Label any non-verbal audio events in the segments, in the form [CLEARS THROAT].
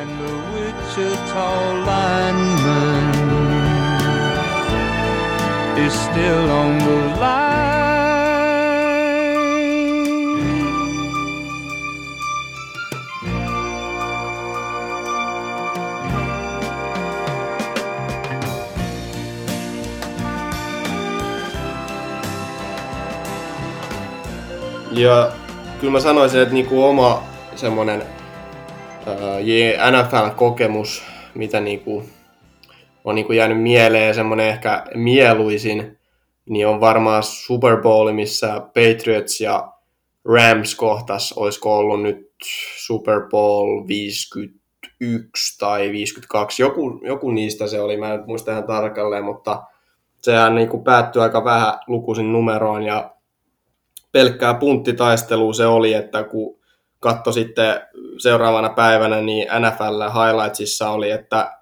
And the Wichita lineman is still on the line. Ja kyllä mä sanoisin, että niinku oma semmonen NFL-kokemus, mitä niinku on niinku jäänyt mieleen, semmonen ehkä mieluisin, niin on varmaan Super Bowl, missä Patriots ja Rams kohtas, olisiko ollut nyt Super Bowl 51 tai 52, joku, joku niistä se oli, mä en muista ihan tarkalleen, mutta sehän niin kuin päättyi aika vähän lukuisin numeroon ja pelkkää punttitaistelua se oli, että kun katso sitten seuraavana päivänä, niin NFL highlightsissa oli, että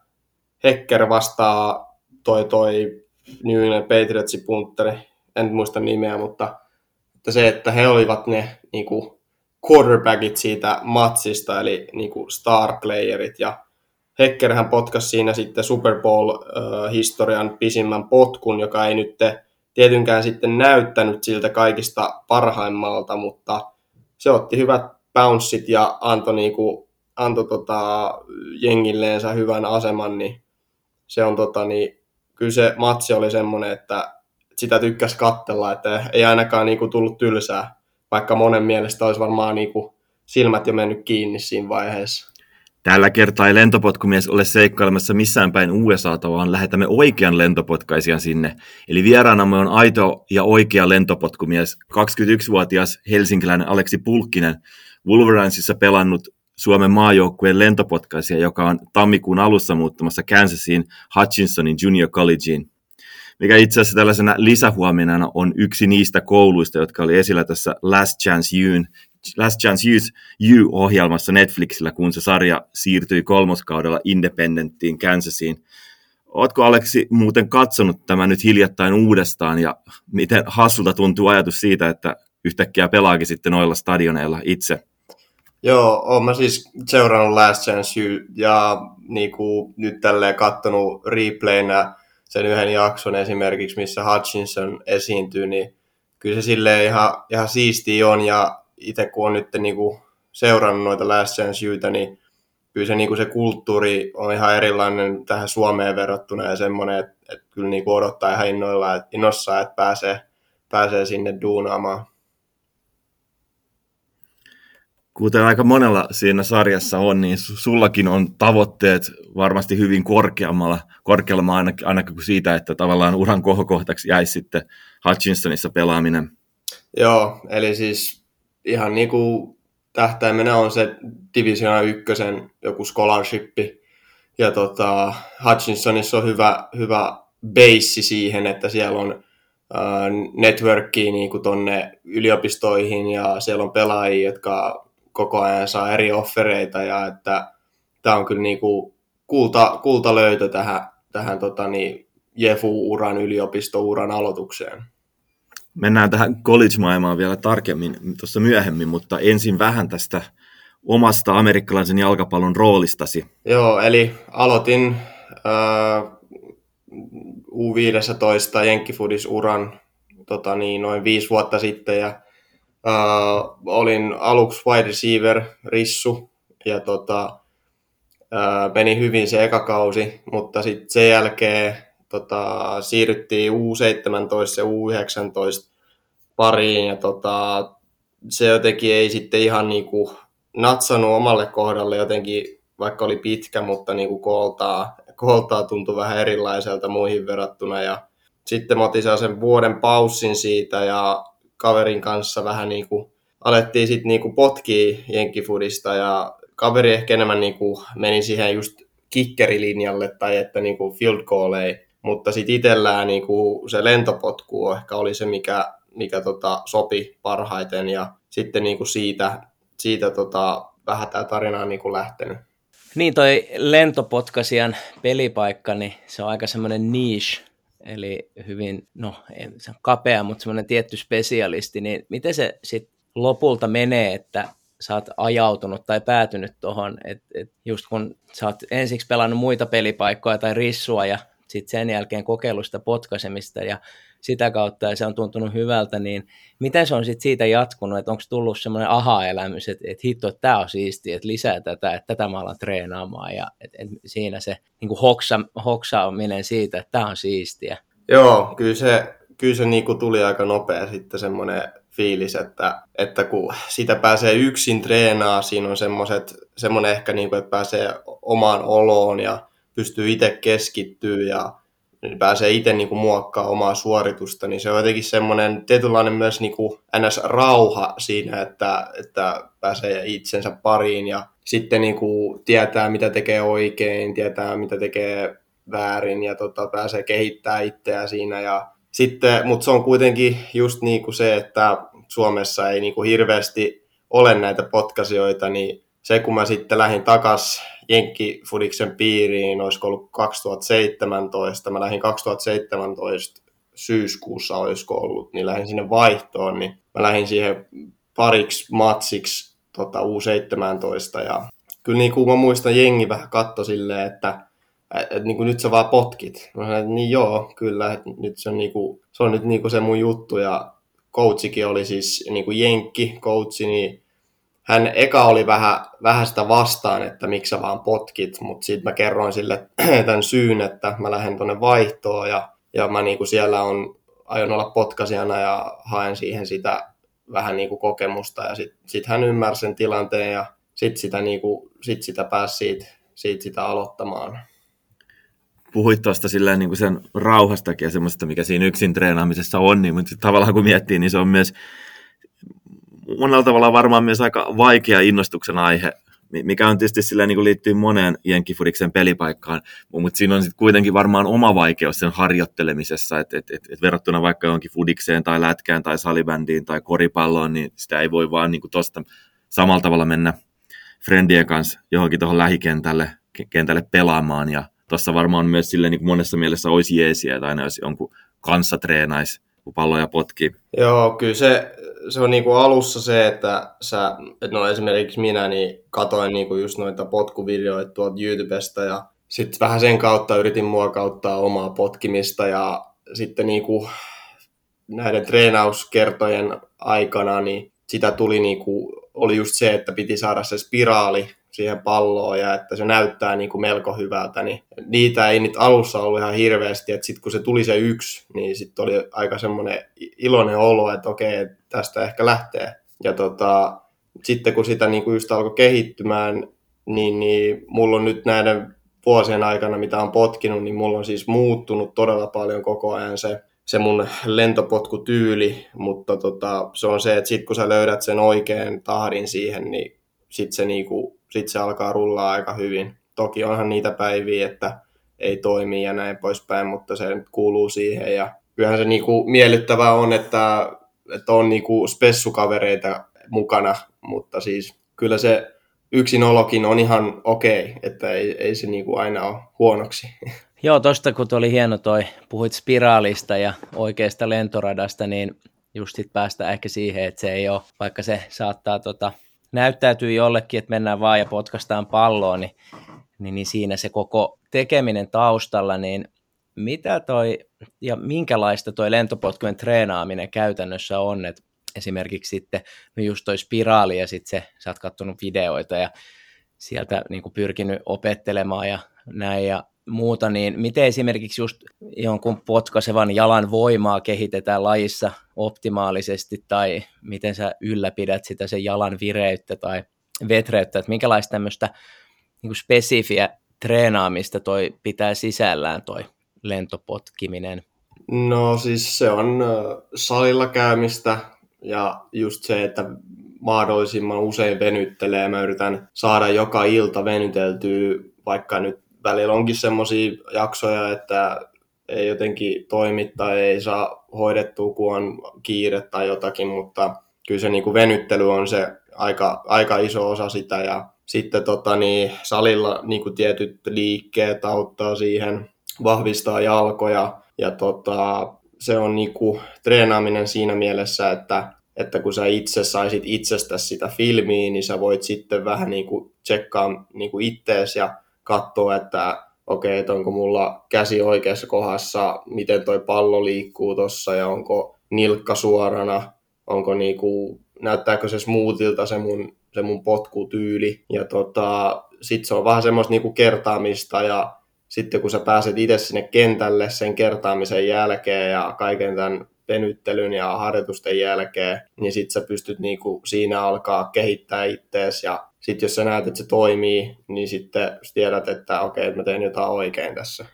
Hecker vastaa toi toi New England Patriotsin puntteri, en muista nimeä, mutta että se, että he olivat ne niin kuin quarterbackit siitä matsista, eli niin kuin star playerit, ja Heckerhän potkasi siinä sitten Super Bowl-historian pisimmän potkun, joka ei nyt tietynkään sitten näyttänyt siltä kaikista parhaimmalta, mutta se otti hyvät bounceit ja antoi, niinku, antoi tota, jengilleensä hyvän aseman, niin se on tota, niin, kyllä se matsi oli semmoinen, että sitä tykkäs kattella, että ei ainakaan niinku tullut tylsää, vaikka monen mielestä olisi varmaan niinku silmät jo mennyt kiinni siinä vaiheessa. Tällä kertaa ei lentopotkumies ole seikkailemassa missään päin USAta, vaan lähetämme oikean lentopotkaisijan sinne. Eli vieraanamme on aito ja oikea lentopotkumies, 21-vuotias helsinkiläinen Aleksi Pulkkinen, Wolverinesissa pelannut Suomen maajoukkueen lentopotkaisija, joka on tammikuun alussa muuttamassa Kansasiin Hutchinsonin Junior Collegeen mikä itse asiassa tällaisena lisähuomenana on yksi niistä kouluista, jotka oli esillä tässä Last Chance Youth, Last Chance Youth U-ohjelmassa Netflixillä, kun se sarja siirtyi kolmoskaudella Independenttiin Kansasiin. Oletko Aleksi muuten katsonut tämä nyt hiljattain uudestaan ja miten hassulta tuntuu ajatus siitä, että yhtäkkiä pelaakin sitten noilla stadioneilla itse? Joo, olen mä siis seurannut Last Chance You ja niin kuin, nyt tälleen kattonut replaynä sen yhden jakson esimerkiksi, missä Hutchinson esiintyy, niin kyllä se silleen ihan, ihan siistiä on ja itse kun on nyt niin kuin seurannut noita Last Chance Youta, niin kyllä se, niin kuin se kulttuuri on ihan erilainen tähän Suomeen verrattuna ja semmoinen, että, että kyllä niin kuin odottaa ihan innoilla, että, innossa, että pääsee, pääsee sinne duunaamaan. Kuten aika monella siinä sarjassa on, niin sullakin on tavoitteet varmasti hyvin korkeammalla, korkeammalla ainakin, ainakin kuin siitä, että tavallaan uran kohokohtaksi jäisi sitten Hutchinsonissa pelaaminen. Joo, eli siis ihan niin kuin tähtäimenä on se Division ykkösen joku scholarshippi. Ja tota, Hutchinsonissa on hyvä, hyvä base siihen, että siellä on äh, networkia niin kuin tonne yliopistoihin ja siellä on pelaajia, jotka koko ajan saa eri offereita ja että tämä on kyllä niin kuin kulta, kulta löytö tähän, tähän tota niin, Jefu-uran, yliopisto-uran aloitukseen. Mennään tähän college-maailmaan vielä tarkemmin tuossa myöhemmin, mutta ensin vähän tästä omasta amerikkalaisen jalkapallon roolistasi. Joo, eli aloitin äh, U15 Jenkkifudis-uran tota niin, noin viisi vuotta sitten ja äh, olin aluksi wide receiver, rissu, ja tota, äh, meni hyvin se eka kausi, mutta sitten sen jälkeen tota, siirryttiin U17 ja U19 pariin ja tota, se jotenkin ei sitten ihan niinku natsannut omalle kohdalle jotenkin, vaikka oli pitkä, mutta niinku kooltaa, kooltaa tuntui vähän erilaiselta muihin verrattuna ja sitten mä otin sen vuoden paussin siitä ja kaverin kanssa vähän niinku alettiin sitten niinku potkii jenkkifudista ja kaveri ehkä enemmän niinku meni siihen just kikkerilinjalle tai että niinku field goal ei mutta sitten itsellään niin kuin se lentopotku ehkä oli se, mikä, mikä tota, sopi parhaiten ja sitten niin kuin siitä, siitä tota, vähän tämä tarina on niin kuin lähtenyt. Niin toi lentopotkasian pelipaikka, niin se on aika semmoinen niche, eli hyvin, no se on kapea, mutta semmoinen tietty spesialisti, niin miten se sitten lopulta menee, että sä oot ajautunut tai päätynyt tuohon, että et just kun sä oot ensiksi pelannut muita pelipaikkoja tai rissua ja sitten sen jälkeen kokeilusta potkaisemista ja sitä kautta ja se on tuntunut hyvältä, niin miten se on sitten siitä jatkunut, että onko tullut semmoinen aha-elämys, että, että hitto, että tämä on siistiä, että lisää tätä, että tätä mä alan treenaamaan ja että, että siinä se niin kuin hoksa, hoksaaminen siitä, että tämä on siistiä. Joo, kyllä se, kyllä se niin kuin tuli aika nopea sitten semmoinen fiilis, että, että kun sitä pääsee yksin treenaa, siinä on semmoinen ehkä, niin kuin, että pääsee omaan oloon ja pystyy itse keskittyä ja niin pääsee itse niin kuin muokkaa omaa suoritusta, niin se on jotenkin semmoinen tietynlainen myös niin kuin NS-rauha siinä, että, että pääsee itsensä pariin ja sitten niin kuin tietää, mitä tekee oikein, tietää, mitä tekee väärin ja tota, pääsee kehittämään itseä siinä. Ja sitten, mutta se on kuitenkin just niin kuin se, että Suomessa ei niin kuin hirveästi ole näitä potkasioita, niin se kun mä sitten lähdin takas Jenkkifudiksen piiriin, olisiko ollut 2017, mä lähdin 2017 syyskuussa olisiko ollut, niin lähdin sinne vaihtoon, niin mä lähdin siihen pariksi matsiksi tota, U17 ja kyllä niin kuin mä muistan, jengi vähän katto silleen, että et, niin kuin nyt sä vaan potkit. Mä sanoin, että niin joo, kyllä, että nyt se on, niin kuin, se on nyt niin kuin se mun juttu. Ja coachikin oli siis niin kuin jenkki coachi, niin hän eka oli vähän, vähän sitä vastaan, että miksi sä vaan potkit, mutta sitten mä kerroin sille [CLEARS THROAT] tämän syyn, että mä lähden tuonne vaihtoon ja, ja mä niinku siellä on, aion olla potkasijana ja haen siihen sitä vähän niinku kokemusta ja sitten sit hän ymmärsi sen tilanteen ja sitten sitä, niinku, sit sitä pääsi siitä, siitä sitä aloittamaan. Puhuit tuosta silleen niin kuin sen rauhastakin ja semmoista, mikä siinä yksin treenaamisessa on, niin, mutta tavallaan kun miettii, niin se on myös monella tavalla varmaan myös aika vaikea innostuksen aihe, mikä on tietysti sillä niin liittyy moneen Jenkkifudiksen pelipaikkaan, mutta siinä on sitten kuitenkin varmaan oma vaikeus sen harjoittelemisessa, että et, et, et verrattuna vaikka johonkin fudikseen tai lätkään tai salibändiin tai koripalloon, niin sitä ei voi vaan niin tuosta samalla tavalla mennä friendien kanssa johonkin tuohon lähikentälle kentälle pelaamaan ja tuossa varmaan myös sille niin monessa mielessä olisi jeesiä, että aina jos jonkun kanssa treenaisi, kun palloja potkii. Joo, kyllä se, se on niinku alussa se, että sä, et no esimerkiksi minä, niin katoin niinku just noita potkuvideoita tuolta YouTubesta ja sitten vähän sen kautta yritin muokauttaa omaa potkimista ja sitten niinku näiden treenauskertojen aikana, niin sitä tuli niinku, oli just se, että piti saada se spiraali siihen palloon ja että se näyttää niin kuin melko hyvältä, niin niitä ei nyt alussa ollut ihan hirveästi, että sitten kun se tuli se yksi, niin sitten oli aika semmoinen iloinen olo, että okei, tästä ehkä lähtee. Ja tota, sitten kun sitä niin kuin just alkoi kehittymään, niin, niin mulla on nyt näiden vuosien aikana, mitä on potkinut, niin mulla on siis muuttunut todella paljon koko ajan se, se mun lentopotkutyyli, mutta tota, se on se, että sitten kun sä löydät sen oikean tahdin siihen, niin sitten se niinku sitten se alkaa rullaa aika hyvin. Toki onhan niitä päiviä, että ei toimi ja näin poispäin, mutta se nyt kuuluu siihen. Ja kyllähän se niinku miellyttävää on, että, että on niinku spessukavereita mukana, mutta siis kyllä se yksinolokin on ihan okei, okay, että ei, ei se niinku aina ole huonoksi. [LAUGHS] Joo, tosta kun oli hieno toi, puhuit spiraalista ja oikeasta lentoradasta, niin just sit päästä ehkä siihen, että se ei ole, vaikka se saattaa tota, näyttäytyy jollekin, että mennään vaan ja potkastaan palloon, niin, niin, niin siinä se koko tekeminen taustalla, niin mitä toi ja minkälaista toi lentopotkujen treenaaminen käytännössä on, että esimerkiksi sitten no just toi spiraali ja sitten se, sä oot kattonut videoita ja sieltä niin pyrkinyt opettelemaan ja näin ja muuta, niin miten esimerkiksi just jonkun potkaisevan jalan voimaa kehitetään lajissa optimaalisesti, tai miten sä ylläpidät sitä sen jalan vireyttä tai vetreyttä, että minkälaista tämmöistä niin spesifiä treenaamista toi pitää sisällään toi lentopotkiminen? No siis se on salilla käymistä ja just se, että mahdollisimman usein venyttelee. Mä yritän saada joka ilta venyteltyä, vaikka nyt välillä onkin semmoisia jaksoja, että ei jotenkin toimi tai ei saa hoidettua, kun on kiire tai jotakin, mutta kyllä se niin kuin venyttely on se aika, aika iso osa sitä. Ja sitten tota, niin, salilla niin kuin tietyt liikkeet auttaa siihen, vahvistaa jalkoja. Ja tota, se on niin kuin, treenaaminen siinä mielessä, että että kun sä itse saisit itsestä sitä filmiä, niin sä voit sitten vähän niin kuin tsekkaa niin kuin ittees ja katsoa, että okei, okay, onko mulla käsi oikeassa kohdassa, miten toi pallo liikkuu tuossa ja onko nilkka suorana, onko niinku, näyttääkö se smoothilta se mun, se mun potkutyyli. Ja tota, sit se on vähän semmoista niinku kertaamista ja sitten kun sä pääset itse sinne kentälle sen kertaamisen jälkeen ja kaiken tämän venyttelyn ja harjoitusten jälkeen, niin sitten sä pystyt niinku siinä alkaa kehittää ittees ja sitten jos sä näet, että se toimii, niin sitten tiedät, että okei, okay, että mä teen jotain oikein tässä.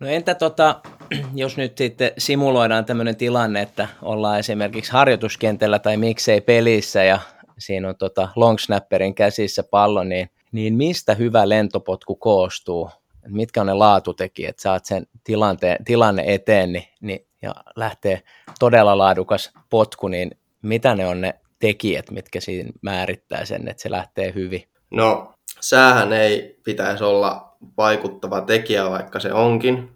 No entä tota, [CLEARS THROAT] jos nyt sitten simuloidaan tämmöinen tilanne, että ollaan esimerkiksi harjoituskentällä tai miksei pelissä ja siinä on tota long snapperin käsissä pallo, niin, niin mistä hyvä lentopotku koostuu? Mitkä on ne laatutekijät, saat sen tilanteen, tilanne eteen niin, niin, ja lähtee todella laadukas potku, niin mitä ne on ne tekijät, mitkä siinä määrittää sen, että se lähtee hyvin? No, säähän ei pitäisi olla vaikuttava tekijä, vaikka se onkin.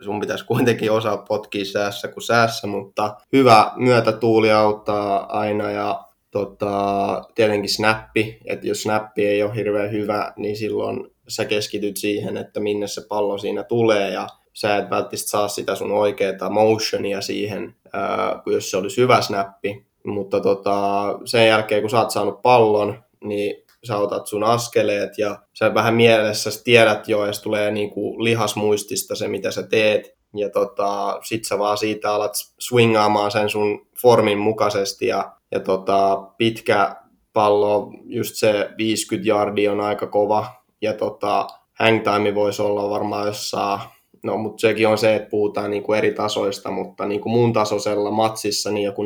Sun pitäisi kuitenkin osaa potkia säässä kuin säässä, mutta hyvä myötätuuli auttaa aina ja tota, tietenkin snappi, että jos snappi ei ole hirveän hyvä, niin silloin sä keskityt siihen, että minne se pallo siinä tulee ja sä et välttämättä saa sitä sun oikeaa motionia siihen, ää, kun jos se olisi hyvä snappi. Mutta tota, sen jälkeen, kun sä oot saanut pallon, niin sä otat sun askeleet ja sä vähän mielessä tiedät jo, ja tulee niinku lihasmuistista se, mitä sä teet. Ja tota, sit sä vaan siitä alat swingaamaan sen sun formin mukaisesti ja, ja tota, pitkä pallo, just se 50 yardia on aika kova. Ja tota, hang time voisi olla varmaan jossain No, mutta sekin on se, että puhutaan niin kuin eri tasoista, mutta niin kuin mun tasoisella matsissa niin joku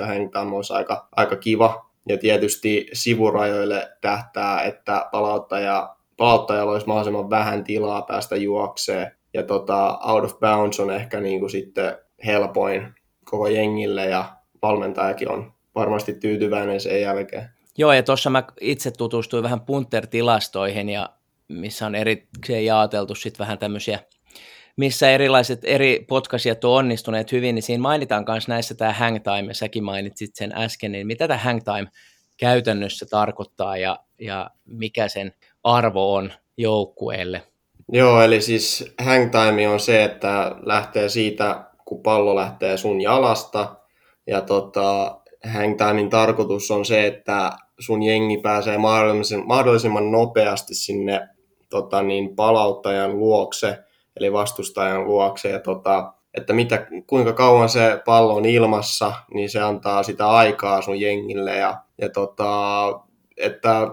4,8 hengtime olisi aika, aika kiva. Ja tietysti sivurajoille tähtää, että palauttaja, palauttajalla olisi mahdollisimman vähän tilaa päästä juokseen. Ja tota, out of bounds on ehkä niin kuin sitten helpoin koko jengille ja valmentajakin on varmasti tyytyväinen sen jälkeen. Joo, ja tuossa mä itse tutustuin vähän punter-tilastoihin ja missä on erikseen jaoteltu sitten vähän tämmöisiä, missä erilaiset eri potkasijat on onnistuneet hyvin, niin siinä mainitaan myös näissä tämä hang time, ja säkin mainitsit sen äsken, niin mitä tämä hang time käytännössä tarkoittaa ja, ja mikä sen arvo on joukkueelle? Joo, eli siis hang time on se, että lähtee siitä, kun pallo lähtee sun jalasta, ja tota, hang timein tarkoitus on se, että sun jengi pääsee mahdollisimman, mahdollisimman nopeasti sinne tota, niin palauttajan luokse, eli vastustajan luokse, ja tota, että mitä, kuinka kauan se pallo on ilmassa, niin se antaa sitä aikaa sun jengille, ja, ja tota, että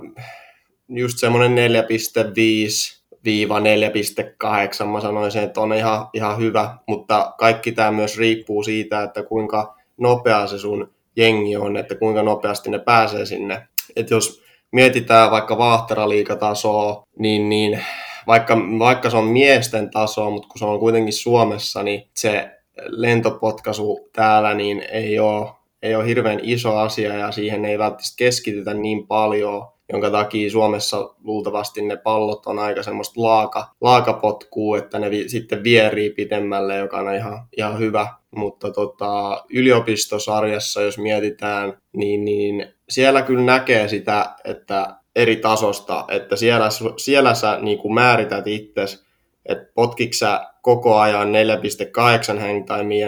just semmoinen 4,5 viiva 4,8 mä sanoisin, että on ihan, ihan hyvä, mutta kaikki tämä myös riippuu siitä, että kuinka nopea se sun jengi on, että kuinka nopeasti ne pääsee sinne. Että jos mietitään vaikka vaahteraliikatasoa, niin, niin vaikka, vaikka se on miesten taso, mutta kun se on kuitenkin Suomessa, niin se lentopotkaisu täällä niin ei ole, ei ole hirveän iso asia ja siihen ei välttämättä keskitytä niin paljon, jonka takia Suomessa luultavasti ne pallot on aika semmoista laaka, laakapotkua, että ne vi, sitten vierii pitemmälle, joka on ihan, ihan hyvä. Mutta tota, yliopistosarjassa, jos mietitään, niin, niin siellä kyllä näkee sitä, että eri tasosta, että siellä, siellä sä niin kuin määrität itsesi, että potkiksä koko ajan 4,8 hangtimea ja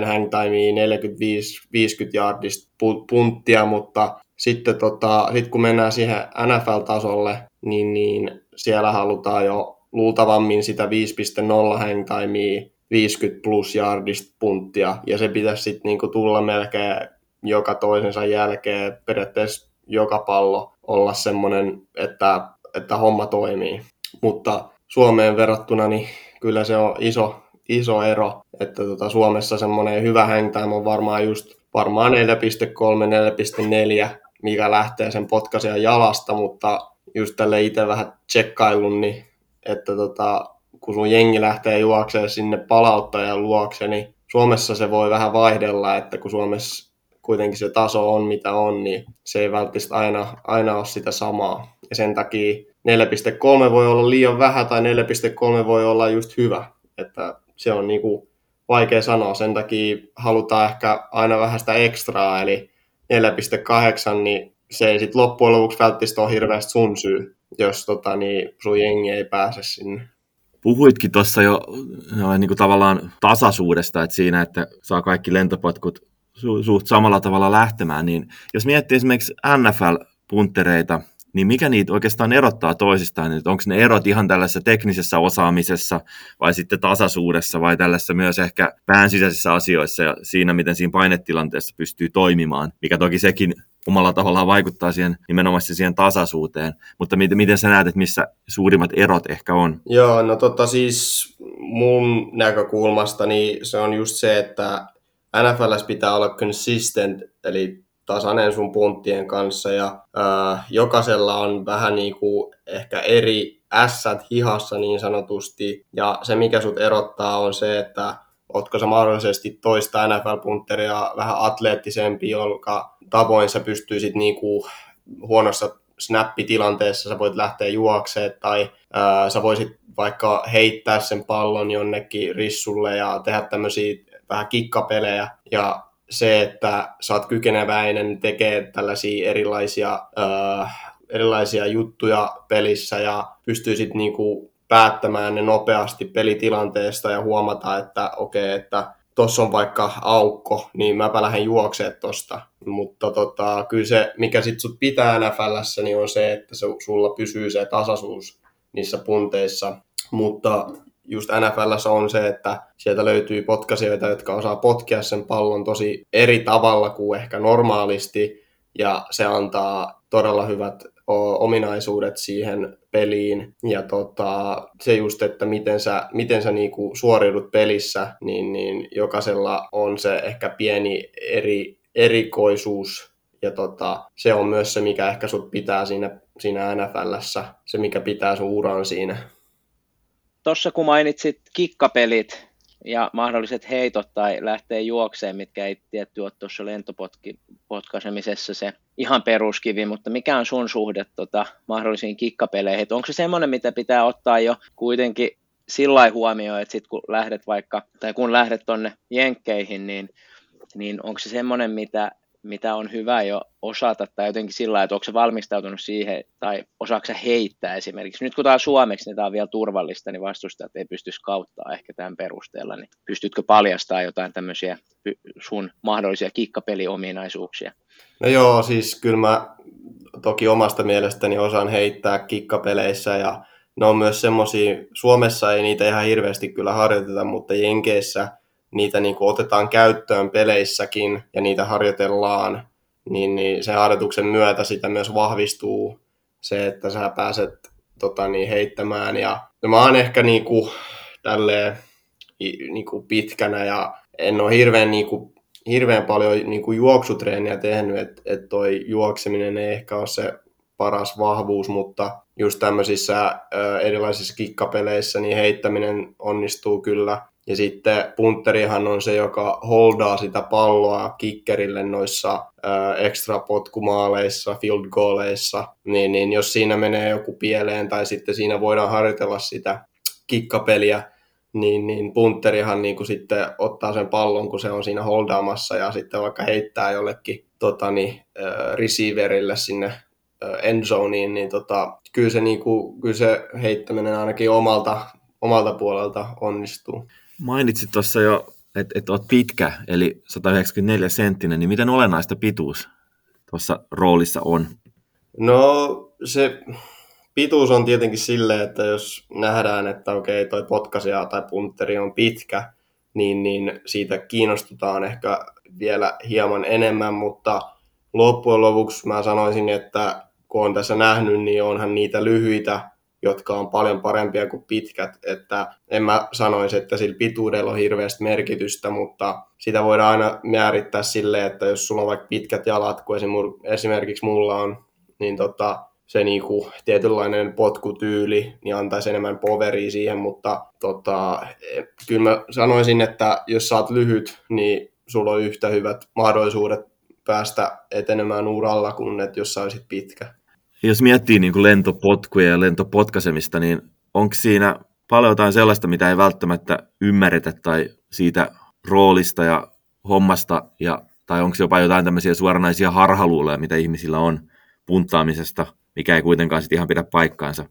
4,5 hangtimea 45-50 yardista punttia, mutta sitten tota, sit kun mennään siihen NFL-tasolle, niin, niin siellä halutaan jo luultavammin sitä 5.0 hangtimea 50 plus yardista punttia, ja se pitäisi sitten niinku tulla melkein joka toisensa jälkeen periaatteessa joka pallo olla semmoinen, että, että homma toimii. Mutta Suomeen verrattuna niin kyllä se on iso, iso ero, että tota Suomessa semmoinen hyvä hangtime on varmaan just varmaan 4.3, 4.4, mikä lähtee sen potkasijan jalasta, mutta just tälle itse vähän tsekkailun, niin että tota, kun sun jengi lähtee juokseen sinne palauttajan luokse, niin Suomessa se voi vähän vaihdella, että kun Suomessa kuitenkin se taso on mitä on, niin se ei välttämättä aina, aina ole sitä samaa. Ja sen takia 4.3 voi olla liian vähän tai 4.3 voi olla just hyvä. Että se on niinku vaikea sanoa. Sen takia halutaan ehkä aina vähän sitä ekstraa, eli 4.8, niin se ei sitten loppujen lopuksi välttämättä ole hirveästi sun syy, jos tota, niin, sun jengi ei pääse sinne. Puhuitkin tuossa jo niin kuin tavallaan tasaisuudesta, että siinä, että saa kaikki lentopotkut su- suht samalla tavalla lähtemään, niin jos miettii esimerkiksi NFL-puntereita, niin mikä niitä oikeastaan erottaa toisistaan? Että onko ne erot ihan tällaisessa teknisessä osaamisessa vai sitten tasaisuudessa vai tällaisessa myös ehkä pään sisäisissä asioissa ja siinä, miten siinä painetilanteessa pystyy toimimaan, mikä toki sekin omalla tavallaan vaikuttaa siihen nimenomaan siihen tasaisuuteen. Mutta miten, miten sä näet, että missä suurimmat erot ehkä on? Joo, no tota siis mun näkökulmasta niin se on just se, että NFLs pitää olla consistent, eli tasainen sun punttien kanssa ja äh, jokaisella on vähän niin kuin ehkä eri ässät hihassa niin sanotusti. Ja se mikä sut erottaa on se, että ootko sä mahdollisesti toista NFL-puntteria vähän atleettisempi, jonka tavoin sä pystyisit niinku huonossa snappitilanteessa, sä voit lähteä juokseen tai ää, sä voisit vaikka heittää sen pallon jonnekin rissulle ja tehdä tämmöisiä vähän kikkapelejä ja se, että sä oot kykeneväinen tekee tällaisia erilaisia, ää, erilaisia juttuja pelissä ja pystyisit niinku päättämään ne nopeasti pelitilanteesta ja huomata, että okei, okay, että tuossa on vaikka aukko, niin mäpä lähden juoksemaan tosta. Mutta tota, kyllä se, mikä sit sut pitää NFLssä, niin on se, että se, sulla pysyy se tasaisuus niissä punteissa. Mutta just NFLssä on se, että sieltä löytyy potkasijoita, jotka osaa potkia sen pallon tosi eri tavalla kuin ehkä normaalisti, ja se antaa todella hyvät ominaisuudet siihen peliin. Ja tota, se just, että miten sä, miten sä niinku suoriudut pelissä, niin, niin jokaisella on se ehkä pieni eri, erikoisuus. Ja tota, se on myös se, mikä ehkä sut pitää siinä, siinä NFLssä, se mikä pitää sun uran siinä. Tuossa kun mainitsit kikkapelit, ja mahdolliset heitot tai lähtee juokseen, mitkä ei tietty ole tuossa lentopotkaisemisessa se ihan peruskivi, mutta mikä on sun suhde tota, mahdollisiin kikkapeleihin? Onko se semmoinen, mitä pitää ottaa jo kuitenkin sillä huomioon, että sit kun lähdet vaikka, tai kun lähdet tonne jenkkeihin, niin, niin onko se semmoinen, mitä mitä on hyvä jo osata, tai jotenkin sillä että onko se valmistautunut siihen, tai osaako se heittää esimerkiksi. Nyt kun tämä on suomeksi, niin tämä on vielä turvallista, niin vastustajat ei pysty kauttaa ehkä tämän perusteella, niin pystytkö paljastaa jotain tämmöisiä sun mahdollisia kikkapeliominaisuuksia? No joo, siis kyllä mä toki omasta mielestäni osaan heittää kikkapeleissä, ja ne on myös semmoisia, Suomessa ei niitä ihan hirveästi kyllä harjoiteta, mutta Jenkeissä – niitä niin kuin otetaan käyttöön peleissäkin ja niitä harjoitellaan, niin, niin sen harjoituksen myötä sitä myös vahvistuu se, että sä pääset tota, niin, heittämään. Ja, ja mä oon ehkä niin kuin, tälleen, niin kuin pitkänä ja en ole hirveän, niin kuin, hirveän paljon niin kuin juoksutreeniä tehnyt, että et toi juokseminen ei ehkä ole se paras vahvuus, mutta just tämmöisissä ö, erilaisissa kikkapeleissä niin heittäminen onnistuu kyllä. Ja sitten punterihan on se, joka holdaa sitä palloa kikkerille noissa extra potkumaaleissa, field goaleissa, niin, niin jos siinä menee joku pieleen tai sitten siinä voidaan harjoitella sitä kikkapeliä, niin, niin punterihan niin kuin sitten ottaa sen pallon, kun se on siinä holdaamassa ja sitten vaikka heittää jollekin tota, niin, receiverille sinne endzoneen, niin tota, kyllä, se, niin kuin, kyllä se heittäminen ainakin omalta, omalta puolelta onnistuu. Mainitsit tuossa jo, että et olet pitkä, eli 194 senttinen, niin miten olennaista pituus tuossa roolissa on? No se pituus on tietenkin silleen, että jos nähdään, että okei toi potkasia tai punteri on pitkä, niin, niin siitä kiinnostutaan ehkä vielä hieman enemmän, mutta loppujen lopuksi mä sanoisin, että kun on tässä nähnyt, niin onhan niitä lyhyitä jotka on paljon parempia kuin pitkät, että en mä sanoisi, että sillä pituudella on hirveästi merkitystä, mutta sitä voidaan aina määrittää sille, että jos sulla on vaikka pitkät jalat, kuin esimerkiksi mulla on, niin tota, se niinku tietynlainen potkutyyli niin antaisi enemmän poveria siihen, mutta tota, kyllä mä sanoisin, että jos oot lyhyt, niin sulla on yhtä hyvät mahdollisuudet päästä etenemään uralla kuin että jos sä olisit pitkä jos miettii niin kuin lentopotkuja ja lentopotkasemista, niin onko siinä paljon jotain sellaista, mitä ei välttämättä ymmärretä tai siitä roolista ja hommasta, ja, tai onko jopa jotain tämmöisiä suoranaisia harhaluuloja, mitä ihmisillä on puntaamisesta, mikä ei kuitenkaan sitten ihan pidä paikkaansa.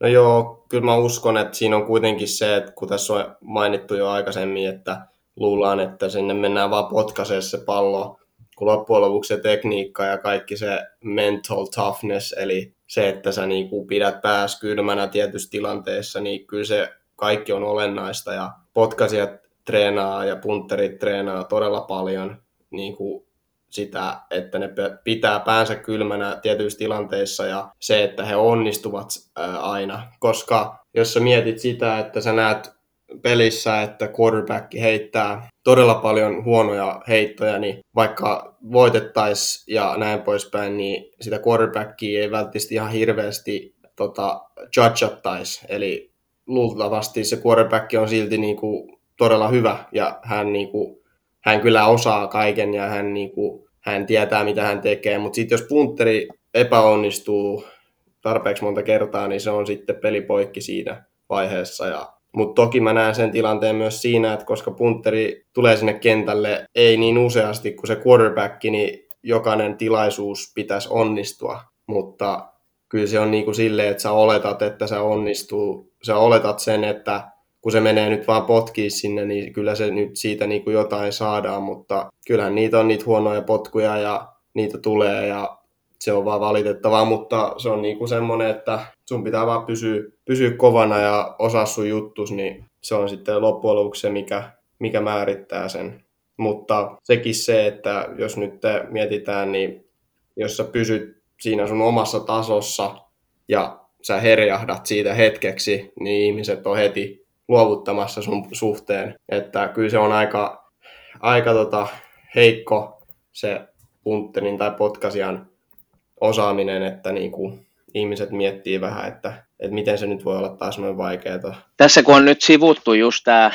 No joo, kyllä mä uskon, että siinä on kuitenkin se, että kun tässä on mainittu jo aikaisemmin, että luullaan, että sinne mennään vaan potkaisee se pallo, kun loppujen lopuksi se tekniikka ja kaikki se mental toughness, eli se, että sä niinku pidät pääs kylmänä tietyissä tilanteissa, niin kyllä se kaikki on olennaista ja potkaisijat treenaa ja punterit treenaa todella paljon niin kuin sitä, että ne pitää päänsä kylmänä tietyissä tilanteissa ja se, että he onnistuvat aina. Koska jos sä mietit sitä, että sä näet pelissä, että quarterback heittää todella paljon huonoja heittoja, niin vaikka voitettaisiin ja näin poispäin, niin sitä quarterbackia ei välttämättä ihan hirveästi tota, judgeattaisi. Eli luultavasti se quarterback on silti niin kuin todella hyvä ja hän, niin kuin, hän kyllä osaa kaiken ja hän, niin kuin, hän tietää mitä hän tekee, mutta sitten jos punteri epäonnistuu tarpeeksi monta kertaa, niin se on sitten pelipoikki siinä vaiheessa ja mutta toki mä näen sen tilanteen myös siinä, että koska punteri tulee sinne kentälle ei niin useasti kuin se quarterback, niin jokainen tilaisuus pitäisi onnistua. Mutta kyllä se on niin kuin silleen, että sä oletat, että se onnistuu. Sä oletat sen, että kun se menee nyt vaan potkii sinne, niin kyllä se nyt siitä niin kuin jotain saadaan, mutta kyllähän niitä on niitä huonoja potkuja ja niitä tulee ja se on vaan valitettavaa, mutta se on niin kuin semmoinen, että sun pitää vaan pysyä, pysyä kovana ja osaa sun juttus, niin se on sitten loppujen lopuksi se, mikä, mikä määrittää sen. Mutta sekin se, että jos nyt mietitään, niin jos sä pysyt siinä sun omassa tasossa ja sä herjahdat siitä hetkeksi, niin ihmiset on heti luovuttamassa sun suhteen. Että kyllä se on aika, aika tota heikko se puntterin tai potkasian osaaminen, että niin kuin ihmiset miettii vähän, että, että miten se nyt voi olla taas noin vaikeaa. Tässä kun on nyt sivuttu just tämä,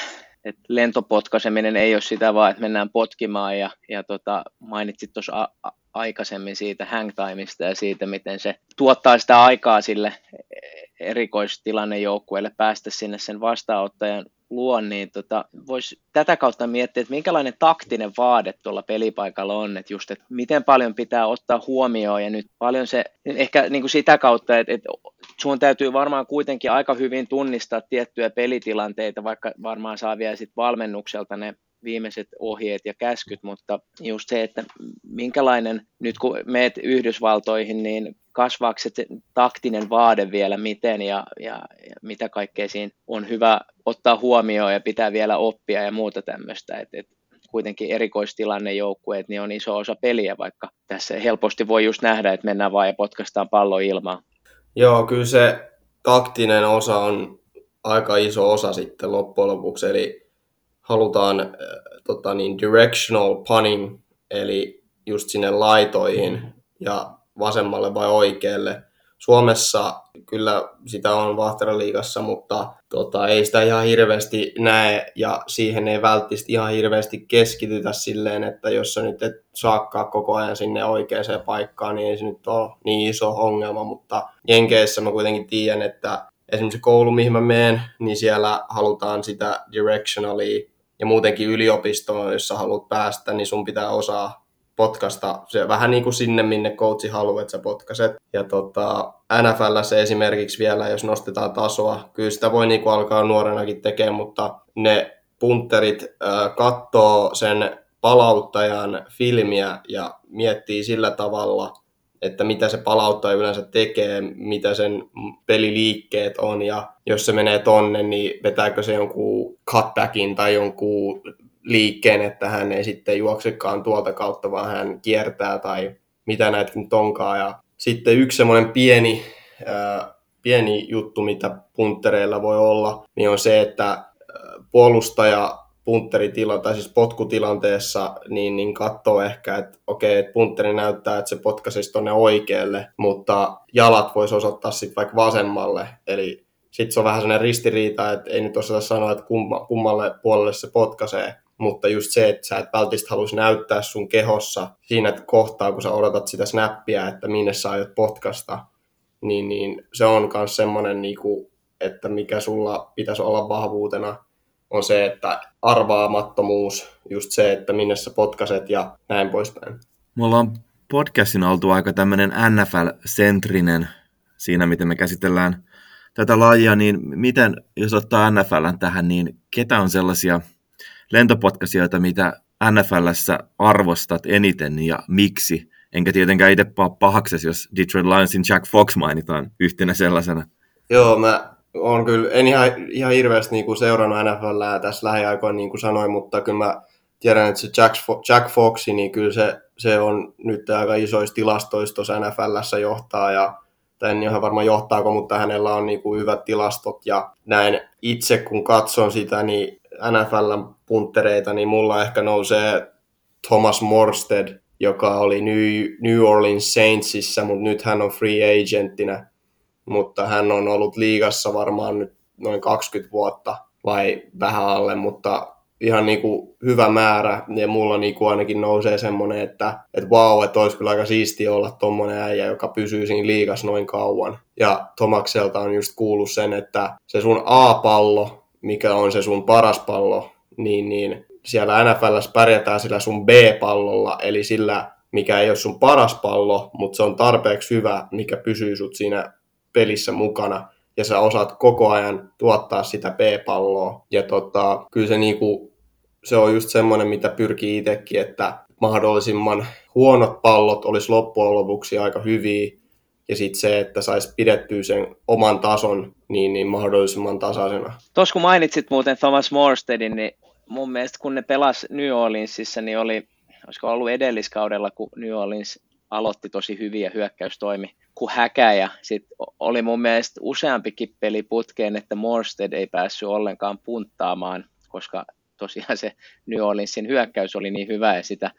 että lentopotkaiseminen ei ole sitä vaan, että mennään potkimaan ja, ja tota, mainitsit tuossa aikaisemmin siitä hangtimeista ja siitä, miten se tuottaa sitä aikaa sille erikoistilannejoukkueelle päästä sinne sen vastaanottajan luon, niin tota, voisi tätä kautta miettiä, että minkälainen taktinen vaade tuolla pelipaikalla on, että just, että miten paljon pitää ottaa huomioon ja nyt paljon se, ehkä niin kuin sitä kautta, että, että sun täytyy varmaan kuitenkin aika hyvin tunnistaa tiettyjä pelitilanteita, vaikka varmaan saa vielä sit valmennukselta ne viimeiset ohjeet ja käskyt, mutta just se, että minkälainen, nyt kun meet Yhdysvaltoihin, niin kasvaako se taktinen vaade vielä miten ja, ja, ja mitä kaikkea siinä on hyvä ottaa huomioon ja pitää vielä oppia ja muuta tämmöistä, että et kuitenkin erikoistilannejoukkueet niin on iso osa peliä, vaikka tässä helposti voi just nähdä, että mennään vaan ja potkastaan pallo ilmaan. Joo, kyllä se taktinen osa on aika iso osa sitten loppujen lopuksi, eli halutaan äh, tota niin, directional punning, eli just sinne laitoihin. Ja vasemmalle vai oikealle. Suomessa kyllä sitä on Vahteraliigassa, mutta tota, ei sitä ihan hirveästi näe ja siihen ei välttämättä ihan hirveästi keskitytä silleen, että jos sä nyt et saakkaa koko ajan sinne oikeaan paikkaan, niin ei se nyt ole niin iso ongelma, mutta Jenkeissä mä kuitenkin tiedän, että esimerkiksi koulu, mihin mä menen, niin siellä halutaan sitä directionalia ja muutenkin yliopistoon, jos sä haluat päästä, niin sun pitää osaa potkasta se vähän niin kuin sinne, minne coachi haluaa, että sä potkaset. Ja tota, NFL se esimerkiksi vielä, jos nostetaan tasoa, kyllä sitä voi niin kuin alkaa nuorenakin tekemään, mutta ne punterit äh, katsoo sen palauttajan filmiä ja miettii sillä tavalla, että mitä se palauttaja yleensä tekee, mitä sen peliliikkeet on ja jos se menee tonne, niin vetääkö se jonkun cutbackin tai jonkun liikkeen, että hän ei sitten juoksekaan tuolta kautta, vaan hän kiertää tai mitä näitä nyt onkaan. Ja sitten yksi semmoinen pieni, ää, pieni juttu, mitä puntereilla voi olla, niin on se, että puolustaja punteritila, tai siis potkutilanteessa, niin, niin katsoo ehkä, että okei, että punteri näyttää, että se potkaisisi tuonne oikealle, mutta jalat voisi osoittaa sitten vaikka vasemmalle, eli sitten se on vähän sellainen ristiriita, että ei nyt osata sanoa, että kummalle puolelle se potkaisee, mutta just se, että sä et välttämättä haluaisi näyttää sun kehossa siinä kohtaa, kun sä odotat sitä snappia, että minne sä aiot potkasta, niin, niin se on myös semmoinen, niinku, että mikä sulla pitäisi olla vahvuutena, on se, että arvaamattomuus, just se, että minne sä potkaset ja näin poispäin. Me ollaan podcastin oltu aika tämmöinen NFL-sentrinen siinä, miten me käsitellään tätä lajia, niin miten, jos ottaa NFLn tähän, niin ketä on sellaisia lentopodcasioita, mitä NFLssä arvostat eniten ja miksi? Enkä tietenkään itse pahaksesi, jos Detroit Lionsin Jack Fox mainitaan yhtenä sellaisena. Joo, mä oon kyllä, en ihan, ihan hirveästi niin kuin seurannut NFLää tässä lähiaikoina, niin kuin sanoin, mutta kyllä mä tiedän, että se Jack, Jack Foxi, niin kyllä se, se on nyt aika isoista tilastoista tuossa NFLssä johtaa ja tai en ihan varmaan johtaako, mutta hänellä on niin kuin hyvät tilastot ja näin itse kun katson sitä, niin NFLn punttereita, niin mulla ehkä nousee Thomas Morsted, joka oli New, Orleans Saintsissa, mutta nyt hän on free agenttina, mutta hän on ollut liigassa varmaan nyt noin 20 vuotta vai vähän alle, mutta ihan niin kuin hyvä määrä, ja mulla niin kuin ainakin nousee semmoinen, että, että vau, että olisi kyllä aika siistiä olla tommonen äijä, joka pysyy siinä liigas noin kauan. Ja Tomakselta on just kuullut sen, että se sun A-pallo, mikä on se sun paras pallo, niin, niin siellä NFLssä pärjätään sillä sun B-pallolla, eli sillä, mikä ei ole sun paras pallo, mutta se on tarpeeksi hyvä, mikä pysyy sut siinä pelissä mukana ja sä osaat koko ajan tuottaa sitä B-palloa. Ja tota, kyllä se, niinku, se on just semmoinen, mitä pyrkii itsekin, että mahdollisimman huonot pallot olisi loppujen lopuksi aika hyviä, ja sitten se, että saisi pidettyä sen oman tason niin, niin mahdollisimman tasaisena. Tuossa kun mainitsit muuten Thomas Morstedin, niin mun mielestä kun ne pelas New Orleansissa, niin oli, olisiko ollut edelliskaudella, kun New Orleans aloitti tosi hyvin ja hyökkäys toimi kuin häkä ja sitten oli mun mielestä useampikin peli putkeen, että Morsted ei päässyt ollenkaan punttaamaan, koska tosiaan se New Orleansin hyökkäys oli niin hyvä ja sitä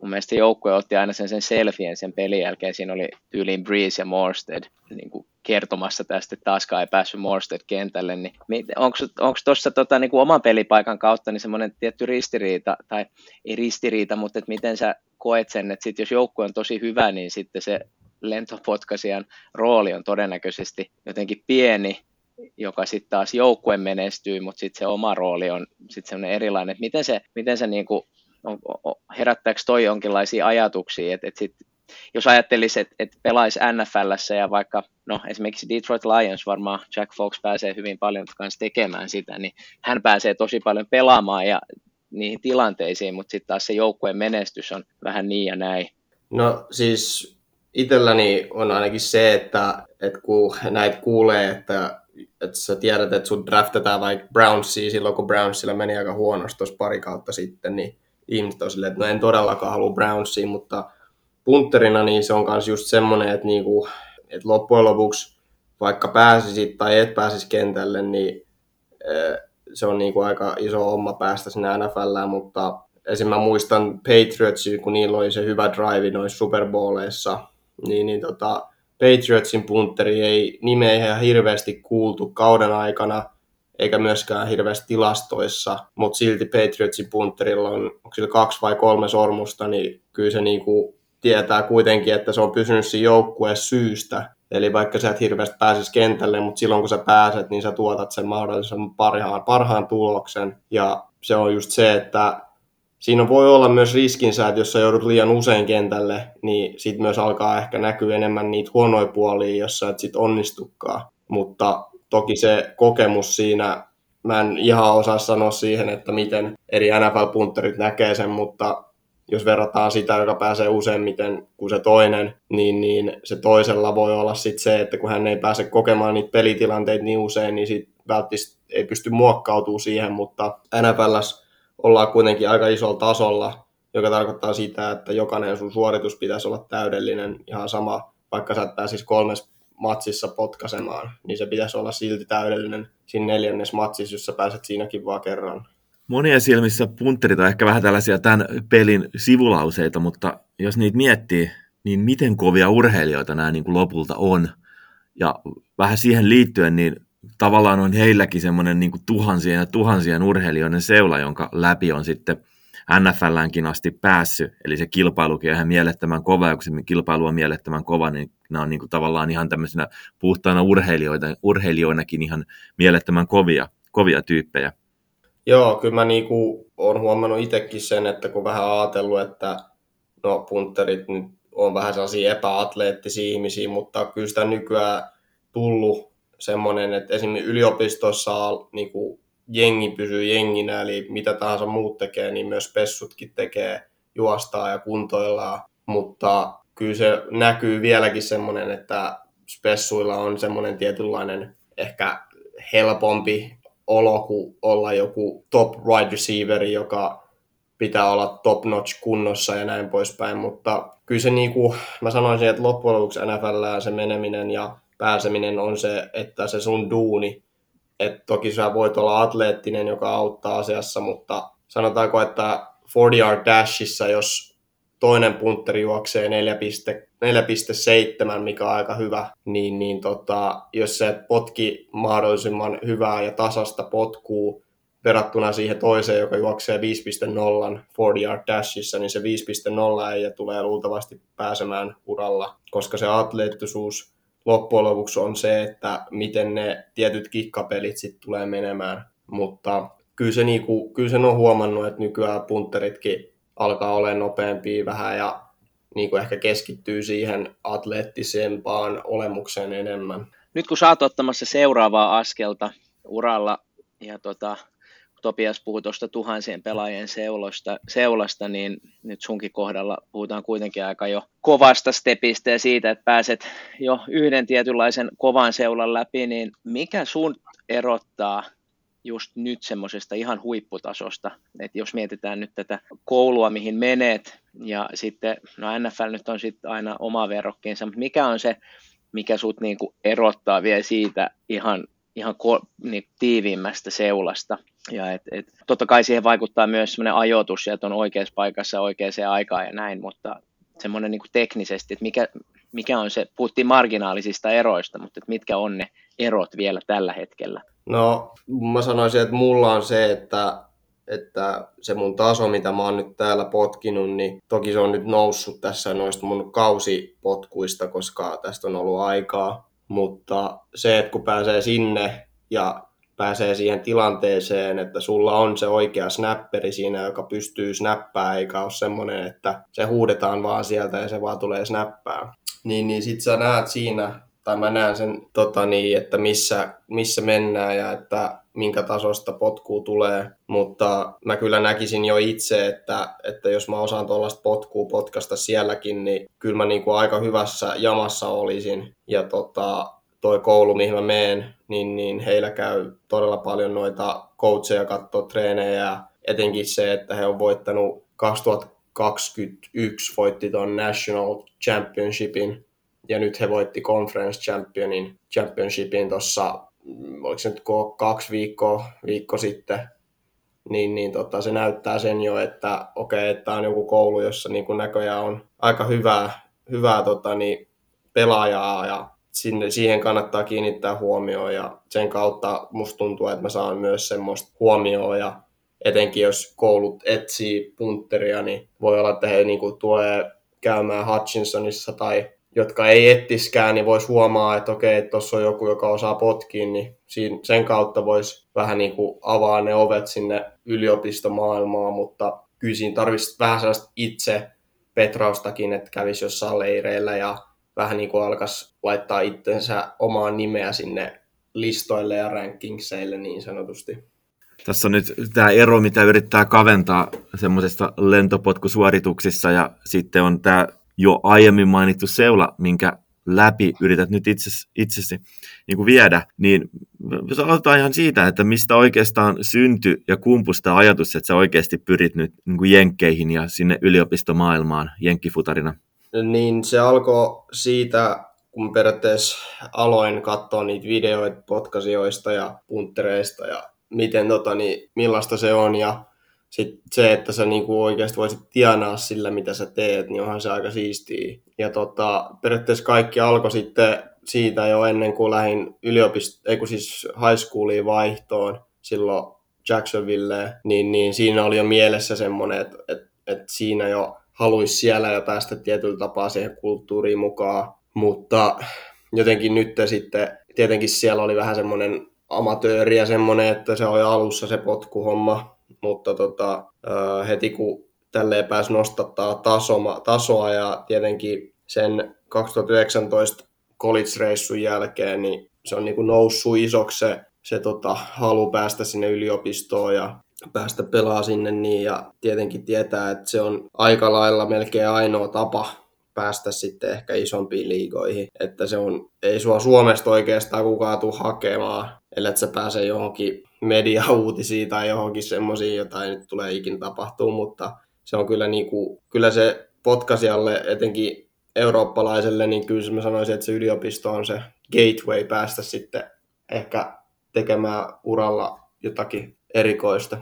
mun mielestä joukkue otti aina sen, sen selfien sen pelin jälkeen. Siinä oli tyyliin Breeze ja Morsted niin kuin kertomassa tästä, että taaskaan ei päässyt Morsted kentälle. Niin onko tuossa tota, niin kuin oman pelipaikan kautta niin semmoinen tietty ristiriita, tai ei ristiriita, mutta että miten sä koet sen, että sit jos joukkue on tosi hyvä, niin sitten se lentopotkasijan rooli on todennäköisesti jotenkin pieni, joka sitten taas joukkue menestyy, mutta sitten se oma rooli on sitten semmoinen erilainen, että miten se, miten se niinku, herättääkö toi jonkinlaisia ajatuksia, että, että sit, jos ajattelisi, että, että pelaisi NFLssä ja vaikka, no esimerkiksi Detroit Lions varmaan Jack Fox pääsee hyvin paljon kanssa tekemään sitä, niin hän pääsee tosi paljon pelaamaan ja niihin tilanteisiin, mutta sitten taas se joukkueen menestys on vähän niin ja näin. No siis itselläni on ainakin se, että, että kun näitä kuulee, että, että sä tiedät, että sun draftetaan vaikka Brownsia silloin, kun Brownsilla meni aika huonosti tuossa pari kautta sitten, niin ihmiset on silleen, että no en todellakaan halua Brownsia, mutta punterina niin se on myös just semmoinen, että, niinku, että loppujen lopuksi vaikka pääsisit tai et pääsisi kentälle, niin se on niinku aika iso homma päästä sinne NFLään, mutta esim. mä muistan Patriotsia, kun niillä oli se hyvä drive noissa Super Bowleissa, niin, niin tota, Patriotsin punteri ei nimeä ihan hirveästi kuultu kauden aikana, eikä myöskään hirveästi tilastoissa, mutta silti Patriotsin punterilla on, onko sillä kaksi vai kolme sormusta, niin kyllä se niinku tietää kuitenkin, että se on pysynyt siinä joukkueessa syystä. Eli vaikka sä et hirveästi pääsisi kentälle, mutta silloin kun sä pääset, niin sä tuotat sen mahdollisimman parhaan, parhaan tuloksen. Ja se on just se, että siinä voi olla myös riskinsä, että jos sä joudut liian usein kentälle, niin sit myös alkaa ehkä näkyä enemmän niitä huonoja puolia, jos sä et sit onnistukaan. Mutta toki se kokemus siinä, mä en ihan osaa sanoa siihen, että miten eri NFL-punterit näkee sen, mutta jos verrataan sitä, joka pääsee useimmiten kuin se toinen, niin, niin se toisella voi olla sitten se, että kun hän ei pääse kokemaan niitä pelitilanteita niin usein, niin sit välttämättä ei pysty muokkautumaan siihen, mutta NFLs ollaan kuitenkin aika isolla tasolla, joka tarkoittaa sitä, että jokainen sun suoritus pitäisi olla täydellinen, ihan sama, vaikka sä et pääsisi kolmes matsissa potkasemaan, niin se pitäisi olla silti täydellinen siinä neljännes matsissa, jos sä pääset siinäkin vaan kerran. Monien silmissä punterit on ehkä vähän tällaisia tämän pelin sivulauseita, mutta jos niitä miettii, niin miten kovia urheilijoita nämä niin kuin lopulta on. Ja vähän siihen liittyen, niin tavallaan on heilläkin semmoinen niin kuin tuhansien ja tuhansien urheilijoiden seula, jonka läpi on sitten NFLänkin asti päässyt, eli se kilpailukin on ihan mielettömän kova, ja kun se kilpailu on mielettömän kova, niin nämä on niin kuin tavallaan ihan tämmöisenä puhtaana urheilijoina, urheilijoinakin ihan mielettömän kovia, kovia tyyppejä. Joo, kyllä mä niinku olen huomannut itsekin sen, että kun vähän ajatellut, että no punterit nyt on vähän sellaisia epäatleettisia ihmisiä, mutta kyllä sitä nykyään tullut semmoinen, että esimerkiksi yliopistossa niin kuin jengi pysyy jenginä, eli mitä tahansa muut tekee, niin myös pessutkin tekee, juostaa ja kuntoillaan, mutta kyllä se näkyy vieläkin semmoinen, että spessuilla on semmoinen tietynlainen ehkä helpompi olo kuin olla joku top wide receiver, joka pitää olla top notch kunnossa ja näin poispäin, mutta kyllä se niin kuin, mä sanoisin, että loppujen lopuksi NFL se meneminen ja pääseminen on se, että se sun duuni, että toki sä voit olla atleettinen, joka auttaa asiassa, mutta sanotaanko, että 40 yard dashissa, jos toinen puntteri juoksee 4,7, mikä on aika hyvä, niin, niin tota, jos se potki mahdollisimman hyvää ja tasasta potkuu verrattuna siihen toiseen, joka juoksee 5.0 40 yard dashissa, niin se 5.0 ei tulee luultavasti pääsemään uralla, koska se atleettisuus loppujen lopuksi on se, että miten ne tietyt kikkapelit sitten tulee menemään. Mutta kyllä, se niinku, kyllä sen on huomannut, että nykyään punteritkin alkaa olla nopeampia vähän ja niinku ehkä keskittyy siihen atleettisempaan olemukseen enemmän. Nyt kun sä oot ottamassa seuraavaa askelta uralla ja tota, Topias puhui tuosta tuhansien pelaajien seulosta, seulasta, niin nyt sunkin kohdalla puhutaan kuitenkin aika jo kovasta stepistä ja siitä, että pääset jo yhden tietynlaisen kovan seulan läpi, niin mikä sun erottaa just nyt semmoisesta ihan huipputasosta, että jos mietitään nyt tätä koulua, mihin menet, ja sitten, no NFL nyt on sitten aina oma verrokkiinsa, mutta mikä on se, mikä sut niinku erottaa vielä siitä ihan ihan ko- niin, tiiviimmästä seulasta. Ja et, et, totta kai siihen vaikuttaa myös semmoinen ajoitus, että on oikeassa paikassa oikeaan aikaan ja näin, mutta semmoinen niin teknisesti, että mikä, mikä on se, puhuttiin marginaalisista eroista, mutta että mitkä on ne erot vielä tällä hetkellä? No, mä sanoisin, että mulla on se, että, että se mun taso, mitä mä oon nyt täällä potkinut, niin toki se on nyt noussut tässä noista mun kausipotkuista, koska tästä on ollut aikaa, mutta se, että kun pääsee sinne ja pääsee siihen tilanteeseen, että sulla on se oikea snapperi siinä, joka pystyy snappaa, eikä ole semmoinen, että se huudetaan vaan sieltä ja se vaan tulee snappaa. Niin, niin sit sä näet siinä, tai mä näen sen, tota niin, että missä, missä mennään ja että minkä tasosta potkuu tulee, mutta mä kyllä näkisin jo itse, että, että jos mä osaan tuollaista potkua potkasta sielläkin, niin kyllä mä niin kuin aika hyvässä jamassa olisin. Ja tota, toi koulu, mihin mä meen, niin, niin heillä käy todella paljon noita coacheja katsoa treenejä. Etenkin se, että he on voittanut 2021 voitti ton National Championshipin ja nyt he voitti Conference Championin, Championshipin tuossa oliko se nyt kaksi viikkoa, viikko sitten, niin, niin tota, se näyttää sen jo, että okei, okay, että on joku koulu, jossa niin näköjään on aika hyvää, hyvää tota, niin, pelaajaa ja sinne, siihen kannattaa kiinnittää huomioon ja sen kautta musta tuntuu, että mä saan myös semmoista huomioon ja etenkin jos koulut etsii punteria, niin voi olla, että he niin kuin, tulee käymään Hutchinsonissa tai jotka ei ettiskään, niin voisi huomaa, että okei, tuossa on joku, joka osaa potkia, niin sen kautta voisi vähän niin kuin avaa ne ovet sinne yliopistomaailmaan, mutta kyllä siinä tarvitsisi vähän sellaista itse petraustakin, että kävisi jossain leireillä ja vähän niin kuin alkaisi laittaa itsensä omaa nimeä sinne listoille ja rankingseille niin sanotusti. Tässä on nyt tämä ero, mitä yrittää kaventaa semmoisesta lentopotkusuorituksissa ja sitten on tämä jo aiemmin mainittu seula, minkä läpi yrität nyt itsesi, itsesi niin kuin viedä, niin aloitetaan ihan siitä, että mistä oikeastaan syntyi ja kumpusta ajatus, että sä oikeasti pyrit nyt niin kuin jenkkeihin ja sinne yliopistomaailmaan jenkkifutarina? Niin se alkoi siitä, kun periaatteessa aloin katsoa niitä videoita potkasioista ja punttereista ja miten, tota, niin, millaista se on ja sitten se, että sä niinku oikeasti voisit tienaa sillä, mitä sä teet, niin onhan se aika siistiä. Ja tota, periaatteessa kaikki alkoi sitten siitä jo ennen kuin lähdin yliopisto, ei kun siis high schooliin vaihtoon silloin Jacksonville, niin, niin siinä oli jo mielessä semmoinen, että, että, että siinä jo haluaisi siellä ja päästä tietyllä tapaa siihen kulttuuriin mukaan, mutta jotenkin nyt sitten, tietenkin siellä oli vähän semmoinen amatööri ja semmoinen, että se oli alussa se potkuhomma, mutta tota, heti kun tälleen pääsi nostattaa tasoma, tasoa ja tietenkin sen 2019 college-reissun jälkeen, niin se on niin kuin noussut isoksi se, se tota, halu päästä sinne yliopistoon ja päästä pelaa sinne niin ja tietenkin tietää, että se on aika lailla melkein ainoa tapa päästä sitten ehkä isompiin liigoihin. Että se on, ei sua Suomesta oikeastaan kukaan tule hakemaan, ellei sä pääse johonkin media-uutisiin tai johonkin semmoisiin, jota ei nyt tule ikinä tapahtuu, mutta se on kyllä, niin kuin, kyllä se potkasijalle, etenkin eurooppalaiselle, niin kyllä mä sanoisin, että se yliopisto on se gateway päästä sitten ehkä tekemään uralla jotakin erikoista.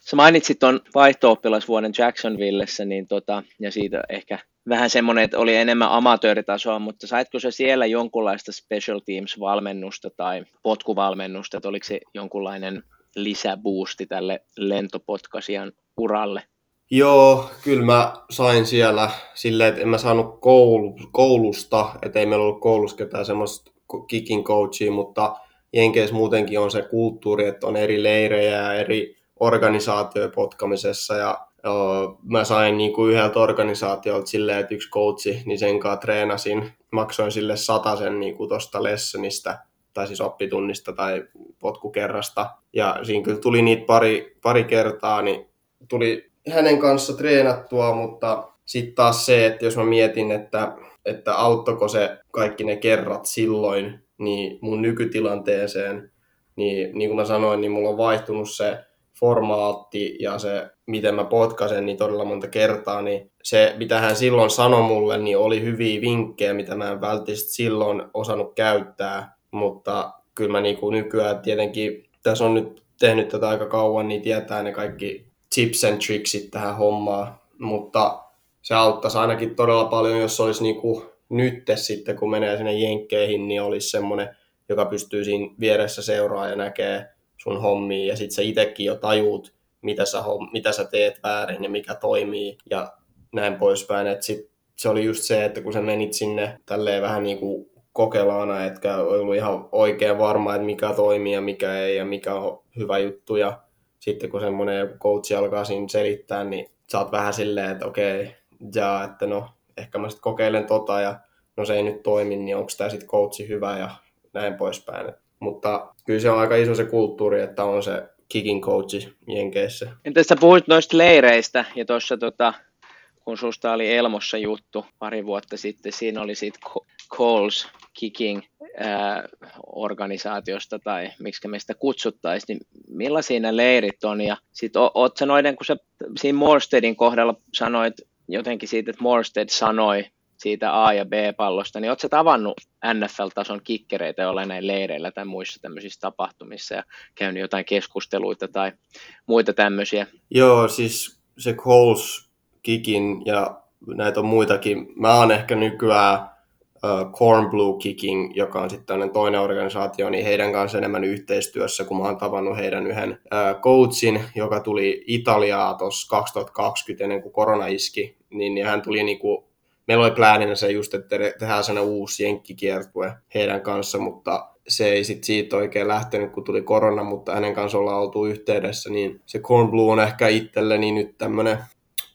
Sä mainitsit tuon vaihto-oppilasvuoden Jacksonvillessä, niin tota, ja siitä ehkä vähän semmoinen, että oli enemmän amatööritasoa, mutta saitko se siellä jonkunlaista special teams-valmennusta tai potkuvalmennusta, että oliko se jonkunlainen lisäboosti tälle lentopotkasian uralle? Joo, kyllä mä sain siellä silleen, että en mä saanut koulu, koulusta, että ei meillä ollut koulussa ketään semmoista kicking coachia, mutta Jenkeissä muutenkin on se kulttuuri, että on eri leirejä ja eri organisaatioja potkamisessa ja mä sain niin kuin yhdeltä organisaatiolta silleen, että yksi coachi, niin sen kanssa treenasin, maksoin sille sen niin kuin tosta lessonista, tai siis oppitunnista tai potkukerrasta. Ja siinä kyllä tuli niitä pari, pari kertaa, niin tuli hänen kanssa treenattua, mutta sitten taas se, että jos mä mietin, että, että auttoko se kaikki ne kerrat silloin, niin mun nykytilanteeseen, niin niin kuin mä sanoin, niin mulla on vaihtunut se formaatti ja se, miten mä potkasen niin todella monta kertaa, niin se, mitä hän silloin sanoi mulle, niin oli hyviä vinkkejä, mitä mä en välttämättä silloin osannut käyttää, mutta kyllä mä niin kuin nykyään tietenkin, tässä on nyt tehnyt tätä aika kauan, niin tietää ne kaikki tips and tricksit tähän hommaan, mutta se auttaisi ainakin todella paljon, jos olisi niin kuin nyt sitten, kun menee sinne jenkkeihin, niin olisi semmoinen, joka pystyy siinä vieressä seuraa ja näkee sun hommiin ja sitten sä itsekin jo tajuut, mitä sä, mitä sä teet väärin ja mikä toimii ja näin poispäin. Et sit se oli just se, että kun sä menit sinne tälleen vähän niin kuin kokelaana, etkä ollut ihan oikein varma, että mikä toimii ja mikä ei ja mikä on hyvä juttu ja sitten kun semmoinen joku coach alkaa siinä selittää, niin sä oot vähän silleen, että okei, ja että no, ehkä mä sitten kokeilen tota ja no se ei nyt toimi, niin onko tämä sitten coachi hyvä ja näin poispäin. Mutta kyllä se on aika iso se kulttuuri, että on se kicking coachi Jenkeissä. Entä sä puhuit noista leireistä ja tuossa tota, kun susta oli Elmossa juttu pari vuotta sitten, siinä oli siitä Coles Kicking ää, organisaatiosta tai miksi me sitä kutsuttaisiin, niin millaisia ne leirit on ja sitten oot sä noiden, kun sä siinä Morstedin kohdalla sanoit jotenkin siitä, että Morsted sanoi siitä A- ja B-pallosta, niin oletko tavannut NFL-tason kikkereitä jollain näin leireillä tai muissa tämmöisissä tapahtumissa ja käynyt jotain keskusteluita tai muita tämmöisiä? Joo, siis se Coles Kikin ja näitä on muitakin. Mä oon ehkä nykyään Corn Blue Kicking, joka on sitten toinen organisaatio, niin heidän kanssa enemmän yhteistyössä, kun mä oon tavannut heidän yhden coachin, joka tuli Italiaa tuossa 2020 ennen kuin korona iski, niin, niin hän tuli niinku meillä oli plääninä se just, että tehdään sellainen uusi jenkkikiertue heidän kanssa, mutta se ei sit siitä oikein lähtenyt, kun tuli korona, mutta hänen kanssa ollaan oltu yhteydessä, niin se Corn Blue on ehkä itselleni nyt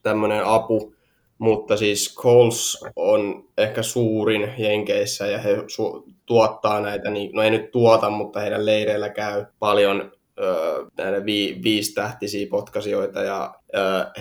tämmöinen apu, mutta siis Coles on ehkä suurin Jenkeissä ja he su- tuottaa näitä, niin, no ei nyt tuota, mutta heidän leireillä käy paljon näitä vi, viistähtisiä potkasioita ja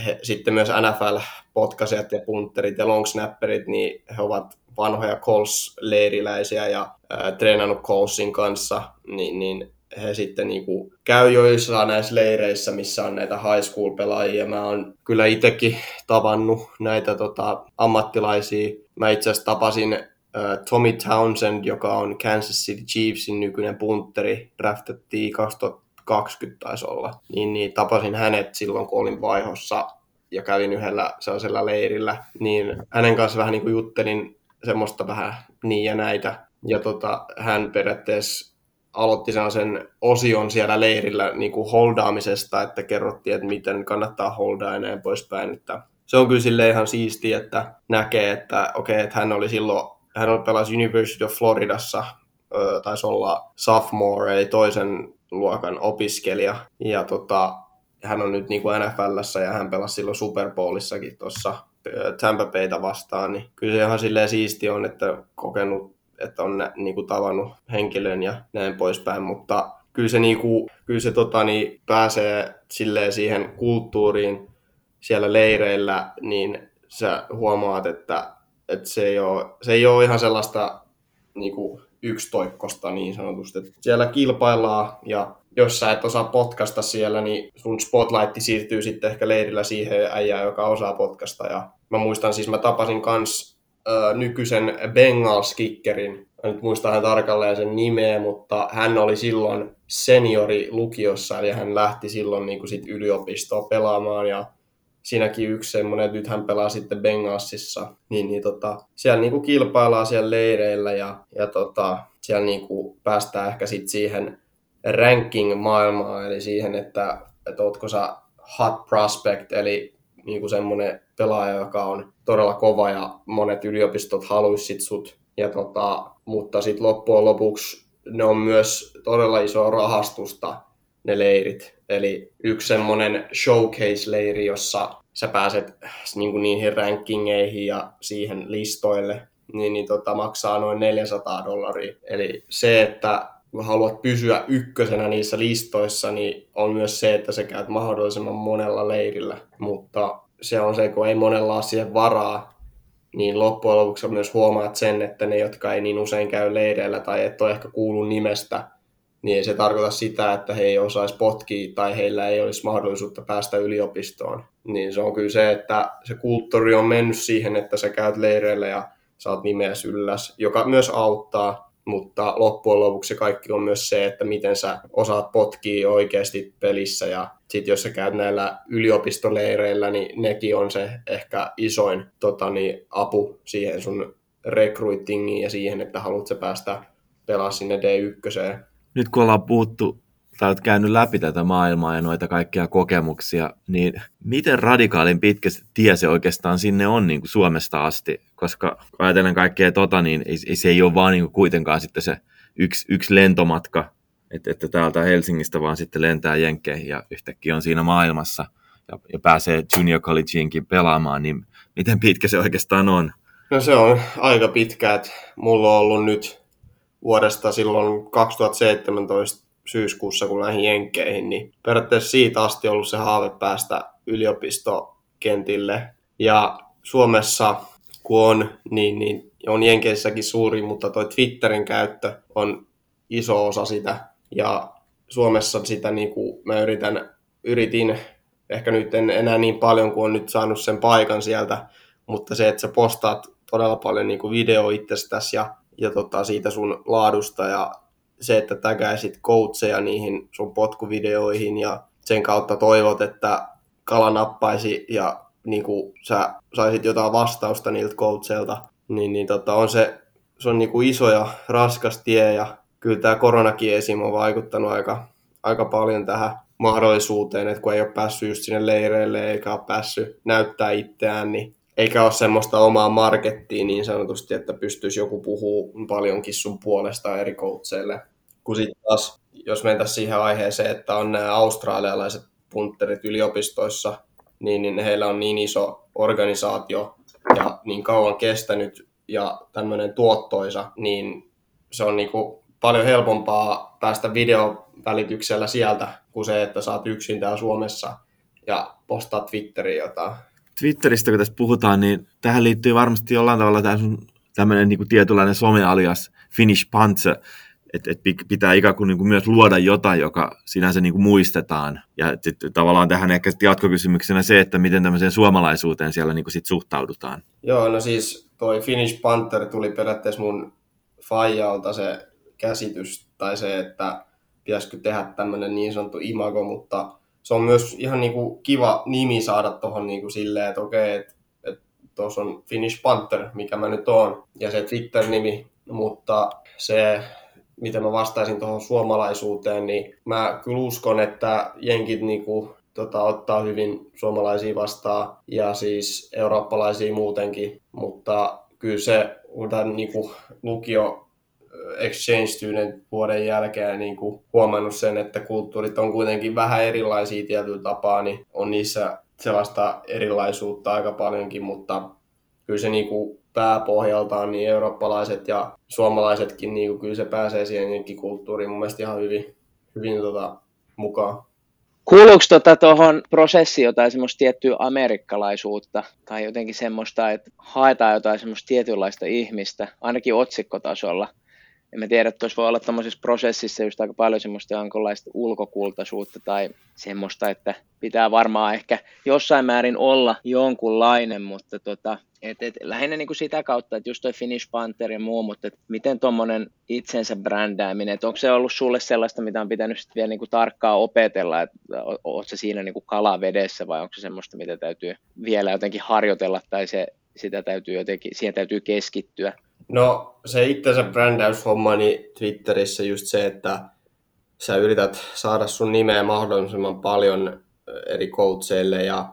he, sitten myös NFL-potkasijat ja punterit ja longsnapperit, niin he ovat vanhoja Coles-leiriläisiä ja ää, treenannut Colesin kanssa, niin, niin he sitten niin kuin käy joissa näissä leireissä, missä on näitä high school-pelaajia. Mä oon kyllä itsekin tavannut näitä tota, ammattilaisia. Mä itse asiassa tapasin äh, Tommy Townsend, joka on Kansas City Chiefsin nykyinen punteri. Draftettiin 2000 20 taisi olla, niin, niin tapasin hänet silloin, kun olin vaihossa ja kävin yhdellä sellaisella leirillä, niin hänen kanssa vähän niin kuin juttelin semmoista vähän niin ja näitä. Ja tota, hän periaatteessa aloitti sen osion siellä leirillä niin kuin holdaamisesta, että kerrottiin, että miten kannattaa holdaa ja näin poispäin. Että se on kyllä sille ihan siistiä, että näkee, että okei, okay, että hän oli silloin, hän pelasi University of Floridassa, taisi olla sophomore, eli toisen luokan opiskelija, ja tota, hän on nyt niin kuin NFLssä ja hän pelasi silloin Super Bowlissakin tuossa Tampa Bayta vastaan, niin kyllä se ihan silleen siisti on, että kokenut, että on niin kuin tavannut henkilön ja näin poispäin, mutta kyllä se, niin kuin, kyllä se tota, niin pääsee silleen siihen kulttuuriin siellä leireillä, niin sä huomaat, että, että se, ei ole, se ei ole ihan sellaista niin kuin yksitoikkosta niin sanotusti. Että siellä kilpaillaan ja jos sä et osaa potkasta siellä, niin sun spotlight siirtyy sitten ehkä leirillä siihen äijään, joka osaa potkasta. Ja mä muistan siis, mä tapasin kans nykyisen Bengals-kickerin. Nyt muistan hän tarkalleen sen nimeä, mutta hän oli silloin seniori lukiossa, ja hän lähti silloin niin kuin sit yliopistoon pelaamaan, ja siinäkin yksi semmoinen, että nyt hän pelaa sitten Bengalsissa, niin, niin tota, siellä niin kuin kilpaillaan siellä leireillä, ja, ja tota, siellä niin kuin päästään ehkä sitten siihen ranking-maailmaa, eli siihen, että, että ootko sä hot prospect, eli niin kuin semmoinen pelaaja, joka on todella kova ja monet yliopistot haluaisit sut. Ja tota, mutta sitten loppujen lopuksi ne on myös todella iso rahastusta, ne leirit. Eli yksi semmoinen showcase-leiri, jossa sä pääset niin kuin niihin rankingeihin ja siihen listoille, niin, niin tota, maksaa noin 400 dollaria. Eli se, että haluat pysyä ykkösenä niissä listoissa, niin on myös se, että sä käyt mahdollisimman monella leirillä. Mutta se on se, kun ei monella siihen varaa, niin loppujen lopuksi myös huomaat sen, että ne, jotka ei niin usein käy leireillä tai et ole ehkä kuullut nimestä, niin ei se tarkoita sitä, että he ei osaisi potkia tai heillä ei olisi mahdollisuutta päästä yliopistoon. Niin se on kyllä se, että se kulttuuri on mennyt siihen, että sä käyt leireillä ja saat nimeäs ylläs, joka myös auttaa, mutta loppujen lopuksi kaikki on myös se, että miten sä osaat potkia oikeasti pelissä ja sitten jos sä käyt näillä yliopistoleireillä, niin nekin on se ehkä isoin tota, niin, apu siihen sun recruitingiin ja siihen, että haluat sä päästä pelaa sinne D1. Nyt kun ollaan puhuttu tai olet käynyt läpi tätä maailmaa ja noita kaikkia kokemuksia, niin miten radikaalin pitkä tie se oikeastaan sinne on niin kuin Suomesta asti? Koska ajatellen kaikkea tota, niin ei, se ei ole vaan niin kuin kuitenkaan sitten se yksi, yksi lentomatka, että, että täältä Helsingistä vaan sitten lentää Jenkkeihin ja yhtäkkiä on siinä maailmassa ja, ja pääsee junior collegeinkin pelaamaan, niin miten pitkä se oikeastaan on? No se on aika pitkä, että mulla on ollut nyt vuodesta silloin 2017 syyskuussa, kun lähdin Jenkkeihin, niin periaatteessa siitä asti ollut se haave päästä yliopistokentille. Ja Suomessa, kun on, niin, niin on Jenkeissäkin suuri, mutta toi Twitterin käyttö on iso osa sitä. Ja Suomessa sitä niin kuin mä yritän, yritin, ehkä nyt en enää niin paljon kuin on nyt saanut sen paikan sieltä, mutta se, että sä postaat todella paljon niin kuin video itsestäsi ja, ja tota, siitä sun laadusta ja se, että tägäisit coacheja niihin sun potkuvideoihin ja sen kautta toivot, että kala nappaisi ja niin kuin sä saisit jotain vastausta niiltä coacheilta, niin, niin tota, on se, se on niin kuin iso ja raskas tie ja kyllä tämä koronakin esim. on vaikuttanut aika, aika paljon tähän mahdollisuuteen, että kun ei ole päässyt just sinne leireille eikä ole päässyt näyttää itseään, niin eikä ole semmoista omaa markettia niin sanotusti, että pystyisi joku puhuu paljonkin sun puolesta eri coacheille. Kun sitten taas, jos mentäisiin siihen aiheeseen, että on nämä australialaiset punterit yliopistoissa, niin, niin heillä on niin iso organisaatio ja niin kauan kestänyt ja tämmöinen tuottoisa, niin se on niinku paljon helpompaa päästä videovälityksellä sieltä kuin se, että saat yksin täällä Suomessa ja postaa Twitteriin jotain. Twitteristä, kun tässä puhutaan, niin tähän liittyy varmasti jollain tavalla tämmöinen niin tietynlainen somealias Finnish Panther, että et pitää ikään kuin, niin kuin myös luoda jotain, joka sinänsä niin kuin muistetaan. Ja sitten tavallaan tähän ehkä jatkokysymyksenä se, että miten tämmöiseen suomalaisuuteen siellä niin kuin sit suhtaudutaan. Joo, no siis toi Finnish Panther tuli periaatteessa mun faijalta se käsitys, tai se, että pitäisikö tehdä tämmöinen niin sanottu imago, mutta se on myös ihan niinku kiva nimi saada tuohon niinku silleen, että okei, että et tuossa on Finnish Panther, mikä mä nyt oon, ja se Twitter-nimi, mutta se miten mä vastaisin tuohon suomalaisuuteen, niin mä kyllä uskon, että jenkit niinku, tota, ottaa hyvin suomalaisia vastaan ja siis eurooppalaisia muutenkin, mutta kyllä se tämän niinku, lukio exchange student vuoden jälkeen niin kuin huomannut sen, että kulttuurit on kuitenkin vähän erilaisia tietyllä tapaa, niin on niissä sellaista erilaisuutta aika paljonkin, mutta kyllä se niin kuin pääpohjaltaan niin eurooppalaiset ja suomalaisetkin, niin kuin kyllä se pääsee siihen kulttuuriin mun mielestä ihan hyvin, hyvin tota, mukaan. Kuuluuko tuota tuohon prosessiin jotain semmoista tiettyä amerikkalaisuutta tai jotenkin semmoista, että haetaan jotain semmoista tietynlaista ihmistä, ainakin otsikkotasolla – en mä tiedä, että tuossa voi olla tämmöisessä prosessissa just aika paljon semmoista jonkinlaista ulkokultaisuutta tai semmoista, että pitää varmaan ehkä jossain määrin olla jonkunlainen, mutta tota, et, et, lähinnä niin kuin sitä kautta, että just toi Finnish Panther ja muu, mutta miten tuommoinen itsensä brändääminen, että onko se ollut sulle sellaista, mitä on pitänyt sitten vielä niin kuin tarkkaan opetella, että oot se siinä niin kuin kala vedessä vai onko se semmoista, mitä täytyy vielä jotenkin harjoitella tai se, sitä täytyy jotenkin, siihen täytyy keskittyä? No se itsensä brändäyshomma niin Twitterissä just se, että sä yrität saada sun nimeä mahdollisimman paljon eri coacheille ja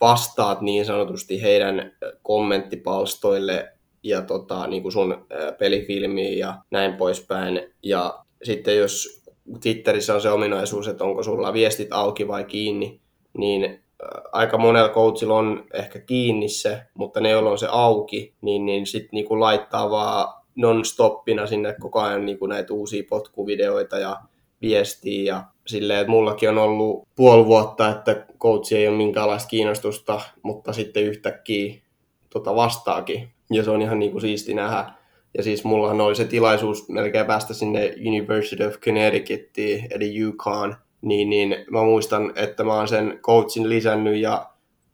vastaat niin sanotusti heidän kommenttipalstoille ja tota, niin kuin sun pelifilmiin ja näin poispäin. Ja sitten jos Twitterissä on se ominaisuus, että onko sulla viestit auki vai kiinni, niin aika monella coachilla on ehkä kiinni se, mutta ne, joilla on se auki, niin, niin sitten niinku laittaa vaan non-stoppina sinne koko ajan niinku näitä uusia potkuvideoita ja viestiä ja silleen, että mullakin on ollut puoli vuotta, että coachi ei ole minkäänlaista kiinnostusta, mutta sitten yhtäkkiä tota vastaakin. Ja se on ihan niinku siisti nähdä. Ja siis mullahan oli se tilaisuus melkein päästä sinne University of Connecticutiin, eli UConn, niin, niin mä muistan, että mä oon sen coachin lisännyt ja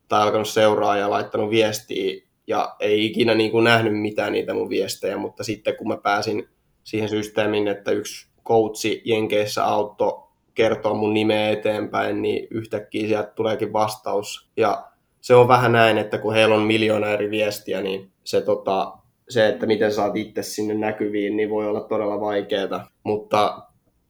tai alkanut seuraa ja laittanut viestiä ja ei ikinä niin kuin nähnyt mitään niitä mun viestejä, mutta sitten kun mä pääsin siihen systeemiin, että yksi coachi Jenkeissä auto kertoo mun nimeä eteenpäin, niin yhtäkkiä sieltä tuleekin vastaus. Ja se on vähän näin, että kun heillä on miljoona eri viestiä, niin se, tota, se että miten saat itse sinne näkyviin, niin voi olla todella vaikeaa. Mutta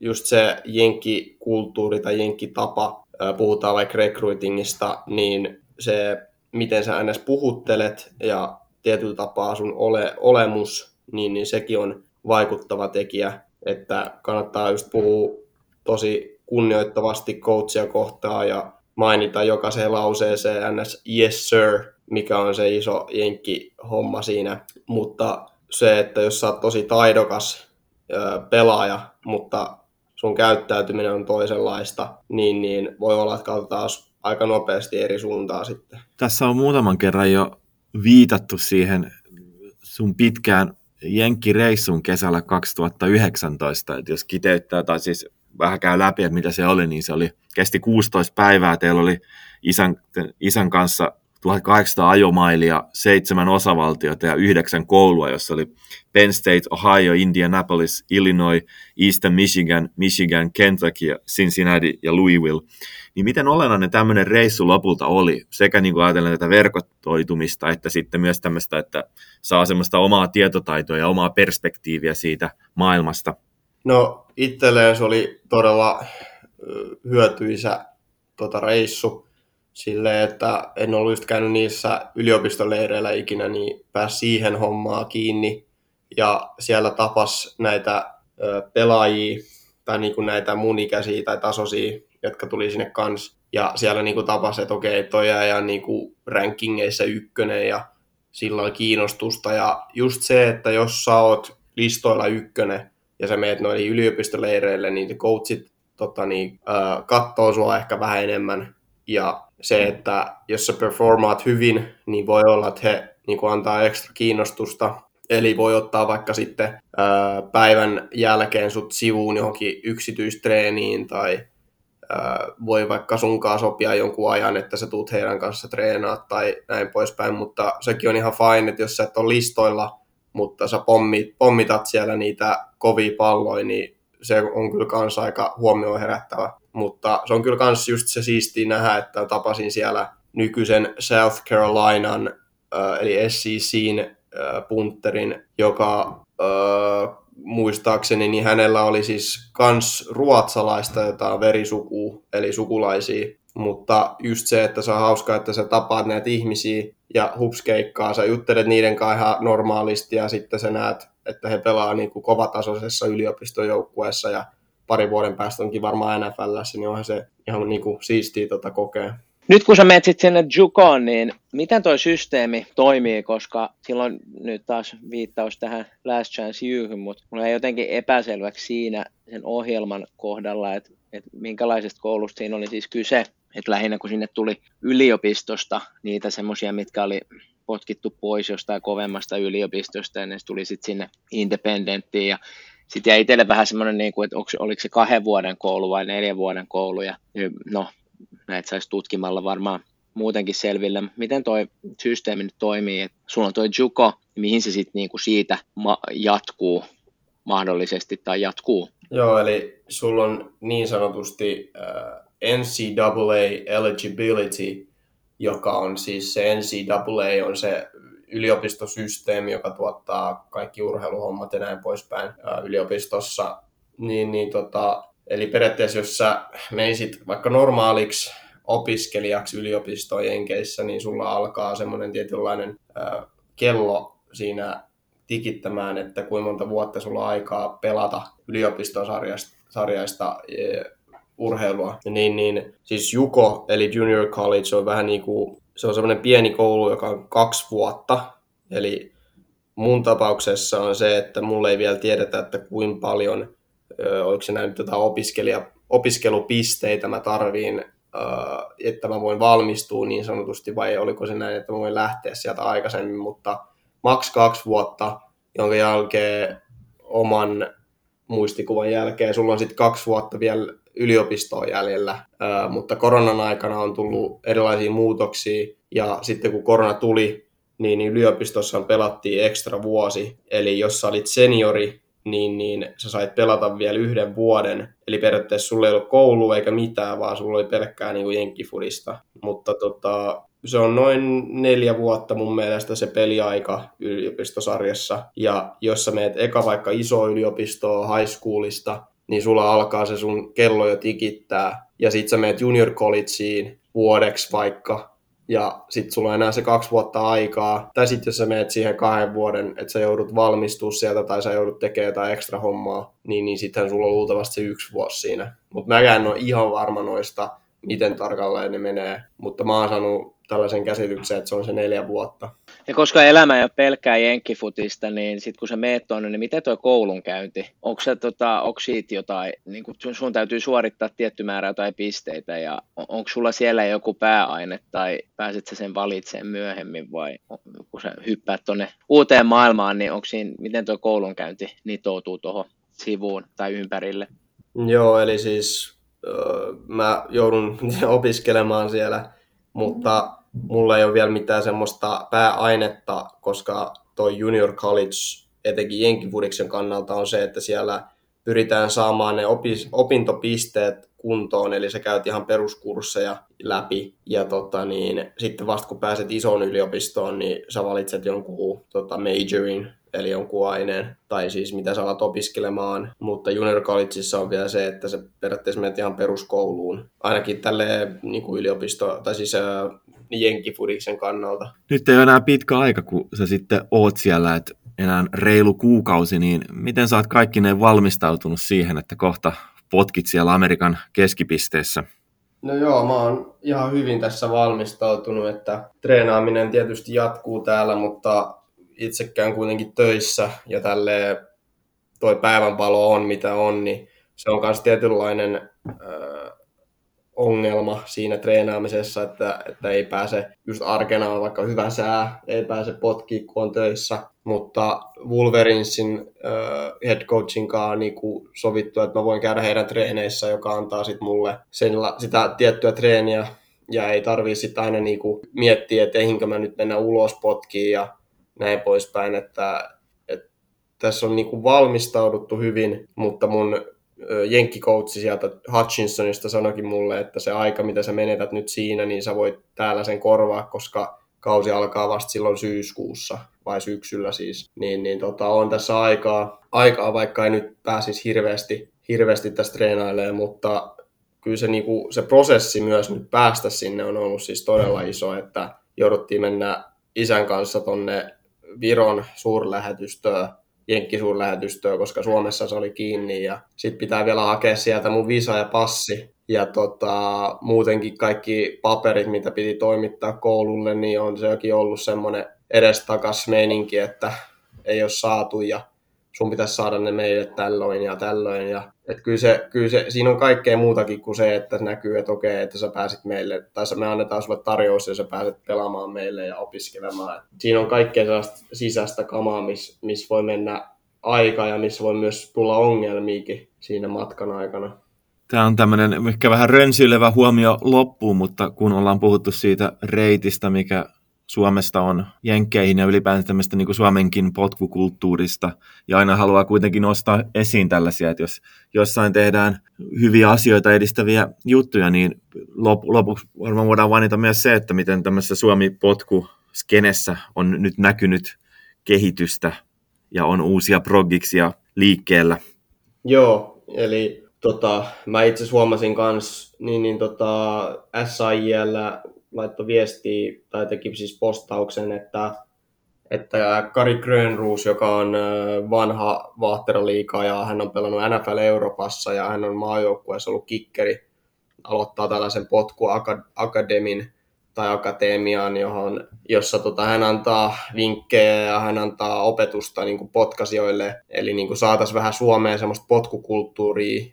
just se jenkkikulttuuri tai jenkkitapa, puhutaan vaikka recruitingista, niin se, miten sä ns. puhuttelet ja tietyllä tapaa sun ole, olemus, niin, niin sekin on vaikuttava tekijä, että kannattaa just puhua tosi kunnioittavasti coachia kohtaan ja mainita jokaiseen lauseeseen ns. yes sir, mikä on se iso jenkki homma siinä. Mutta se, että jos sä oot tosi taidokas pelaaja, mutta sun käyttäytyminen on toisenlaista, niin, niin voi olla, että katsotaan aika nopeasti eri suuntaan sitten. Tässä on muutaman kerran jo viitattu siihen sun pitkään Jenkkireissun kesällä 2019, että jos kiteyttää tai siis vähän käy läpi, että mitä se oli, niin se oli, kesti 16 päivää, teillä oli isän, isän kanssa 1800 ajomailia, seitsemän osavaltiota ja yhdeksän koulua, jossa oli Penn State, Ohio, Indianapolis, Illinois, Eastern Michigan, Michigan, Kentucky, Cincinnati ja Louisville. Niin miten olennainen tämmöinen reissu lopulta oli, sekä niin kuin ajatellen tätä verkotoitumista, että sitten myös tämmöistä, että saa semmoista omaa tietotaitoa ja omaa perspektiiviä siitä maailmasta? No itselleen se oli todella hyötyisä tota, reissu silleen, että en ollut just käynyt niissä yliopistoleireillä ikinä, niin pääsi siihen hommaa kiinni. Ja siellä tapas näitä pelaajia tai niin kuin näitä mun ikäisiä tai tasoisia, jotka tuli sinne kans. Ja siellä niin kuin tapas, että okei, toi ja niin kuin rankingeissa ykkönen ja silloin kiinnostusta. Ja just se, että jos sä oot listoilla ykkönen ja sä meet noihin yliopistoleireille, niin coachit tota, niin, äh, kattoo sua ehkä vähän enemmän. Ja se, että jos sä performaat hyvin, niin voi olla, että he niin kuin antaa ekstra kiinnostusta. Eli voi ottaa vaikka sitten ää, päivän jälkeen sut sivuun johonkin yksityistreeniin tai ää, voi vaikka sunkaan sopia jonkun ajan, että sä tuut heidän kanssa treenaat tai näin poispäin, mutta sekin on ihan fine, että jos sä et ole listoilla, mutta sä pommit, pommitat siellä niitä kovia palloja, niin se on kyllä kanssa aika huomioon herättävä. Mutta se on kyllä myös just se siistiä nähdä, että tapasin siellä nykyisen South Carolinan, äh, eli SECin äh, punterin, joka äh, muistaakseni, niin hänellä oli siis kans ruotsalaista jotain verisukua, eli sukulaisia. Mutta just se, että se on hauskaa, että sä tapaat näitä ihmisiä ja hupskeikkaa, sä juttelet niiden kanssa ihan normaalisti ja sitten sä näet, että he pelaa niin kuin kovatasoisessa yliopistojoukkueessa ja pari vuoden päästä onkin varmaan NFLssä, niin onhan se ihan niin kuin siistiä tota kokea. Nyt kun sä menet sinne Jukoon, niin miten toi systeemi toimii, koska silloin nyt taas viittaus tähän Last Chance Youhyn, mutta mulla ei jotenkin epäselväksi siinä sen ohjelman kohdalla, että, että minkälaisesta koulusta siinä oli siis kyse, että lähinnä kun sinne tuli yliopistosta niitä semmoisia, mitkä oli potkittu pois jostain kovemmasta yliopistosta ja ne tuli sitten sinne independenttiin ja sitten jäi itselle vähän semmoinen, niin kuin, että onko, oliko se kahden vuoden koulu vai neljän vuoden koulu ja no näitä saisi tutkimalla varmaan muutenkin selville. Miten toi systeemi nyt toimii, että sulla on toi Juko, mihin se sitten niinku siitä ma- jatkuu mahdollisesti tai jatkuu? Joo, eli sulla on niin sanotusti äh, NCAA eligibility, joka on siis se NCAA on se yliopistosysteemi, joka tuottaa kaikki urheiluhommat ja näin poispäin yliopistossa. Niin, niin tota, eli periaatteessa jos sä meisit vaikka normaaliksi opiskelijaksi yliopistojen Jenkeissä, niin sulla alkaa semmoinen tietynlainen äh, kello siinä tikittämään, että kuinka monta vuotta sulla on aikaa pelata yliopistosarjaista urheilua. Niin, niin, siis Juko, eli Junior College, on vähän niin kuin, se on semmoinen pieni koulu, joka on kaksi vuotta. Eli mun tapauksessa on se, että mulle ei vielä tiedetä, että kuinka paljon, oliko se näin jotain opiskelija, opiskelupisteitä mä tarviin että mä voin valmistua niin sanotusti, vai oliko se näin, että mä voin lähteä sieltä aikaisemmin, mutta maks kaksi vuotta, jonka jälkeen oman muistikuvan jälkeen, sulla on sitten kaksi vuotta vielä yliopistoa jäljellä, mutta koronan aikana on tullut erilaisia muutoksia, ja sitten kun korona tuli, niin yliopistossa pelattiin ekstra vuosi, eli jos sä olit seniori, niin, niin sä sait pelata vielä yhden vuoden. Eli periaatteessa sulla ei ollut koulu eikä mitään, vaan sulla oli pelkkää niin jenkkifudista. Mutta tota, se on noin neljä vuotta mun mielestä se peliaika yliopistosarjassa. Ja jos sä meet eka vaikka iso yliopistoa high schoolista, niin sulla alkaa se sun kello jo tikittää. Ja sit sä meet junior collegeen vuodeksi vaikka, ja sitten sulla on enää se kaksi vuotta aikaa, tai sitten jos sä meet siihen kahden vuoden, että sä joudut valmistua sieltä tai sä joudut tekemään jotain ekstra hommaa, niin, niin sittenhän sulla on luultavasti se yksi vuosi siinä. Mutta mäkään en ole ihan varma noista, miten tarkalleen ne menee, mutta mä oon saanut tällaisen käsityksen, että se on se neljä vuotta. Ja koska elämä ei ole pelkkää jenkkifutista, niin sitten kun sä meet tuonne, niin miten tuo koulunkäynti? Onko, se, tota, onko siitä jotain, niin kun sun täytyy suorittaa tietty määrä tai pisteitä, ja onko sulla siellä joku pääaine, tai pääset sä sen valitsemaan myöhemmin, vai kun sä hyppäät tuonne uuteen maailmaan, niin onko siinä, miten tuo koulunkäynti nitoutuu tuohon sivuun tai ympärille? Joo, eli siis mä joudun [LAUGHS] opiskelemaan siellä, mutta mulla ei ole vielä mitään semmoista pääainetta, koska toi junior college etenkin jenkifudiksen kannalta on se, että siellä pyritään saamaan ne opis, opintopisteet kuntoon, eli sä käyt ihan peruskursseja läpi, ja tota, niin, sitten vasta kun pääset isoon yliopistoon, niin sä valitset jonkun tota, majorin, eli jonkun aineen, tai siis mitä sä alat opiskelemaan, mutta junior collegeissa on vielä se, että se periaatteessa menet ihan peruskouluun, ainakin tälle niin kuin yliopisto, tai siis jenkifudiksen kannalta. Nyt ei ole enää pitkä aika, kun sä sitten oot siellä, että enää reilu kuukausi, niin miten sä oot kaikki ne valmistautunut siihen, että kohta potkit siellä Amerikan keskipisteessä? No joo, mä oon ihan hyvin tässä valmistautunut, että treenaaminen tietysti jatkuu täällä, mutta itsekään kuitenkin töissä ja tälle toi päivänpalo on mitä on, niin se on myös tietynlainen äh, ongelma siinä treenaamisessa, että, että ei pääse just arkena on vaikka hyvä sää, ei pääse potkiin kun on töissä, mutta Wolverinsin äh, head coachin kanssa niin sovittu, että mä voin käydä heidän treeneissä, joka antaa sit mulle sen, sitä tiettyä treeniä. Ja ei tarvii sitten aina niin kuin miettiä, että eihinkö mä nyt mennä ulos potkiin ja näin poispäin, että, että tässä on niin kuin valmistauduttu hyvin, mutta mun jenkkikoutsi sieltä Hutchinsonista sanoikin mulle, että se aika, mitä sä menetät nyt siinä, niin sä voit täällä sen korvaa, koska kausi alkaa vasta silloin syyskuussa vai syksyllä siis, niin, niin tota, on tässä aikaa, aikaa, vaikka ei nyt pääsisi hirveästi, hirveästi tästä treenailemaan, mutta kyllä se, niin kuin, se prosessi myös nyt päästä sinne on ollut siis todella iso, että jouduttiin mennä isän kanssa tonne Viron suurlähetystöön, Jenkkisuurlähetystöön, koska Suomessa se oli kiinni ja sitten pitää vielä hakea sieltä mun visa ja passi ja tota, muutenkin kaikki paperit, mitä piti toimittaa koululle, niin on sekin ollut semmoinen edestakas meininki, että ei ole saatu ja sun pitäisi saada ne meille tällöin ja tällöin. Ja, et kyllä se, kyllä se, siinä on kaikkea muutakin kuin se, että näkyy, että okei, että sä pääsit meille, tai me annetaan sulle tarjous ja sä pääset pelaamaan meille ja opiskelemaan. Et siinä on kaikkea sellaista sisäistä kamaa, missä miss voi mennä aika ja missä voi myös tulla ongelmiakin siinä matkan aikana. Tämä on tämmöinen ehkä vähän rönsyilevä huomio loppuun, mutta kun ollaan puhuttu siitä reitistä, mikä Suomesta on jenkkeihin ja ylipäätään tämmöistä niin Suomenkin potkukulttuurista. Ja aina haluaa kuitenkin nostaa esiin tällaisia, että jos jossain tehdään hyviä asioita edistäviä juttuja, niin lop, lopuksi varmaan voidaan mainita myös se, että miten tämmöisessä Suomi-potku-skenessä on nyt näkynyt kehitystä ja on uusia progiksia liikkeellä. Joo, eli tota, mä itse huomasin kans, niin, niin tota, SIL laittoi viestiä tai teki siis postauksen, että, että Kari Grönruus, joka on vanha Vahteraliiga ja hän on pelannut NFL Euroopassa ja hän on maajoukkueessa ollut kikkeri, aloittaa tällaisen potku akademin tai akatemiaan, johon, jossa tota, hän antaa vinkkejä ja hän antaa opetusta niin kuin potkasioille. Eli niin saataisiin vähän Suomeen semmoista potkukulttuuria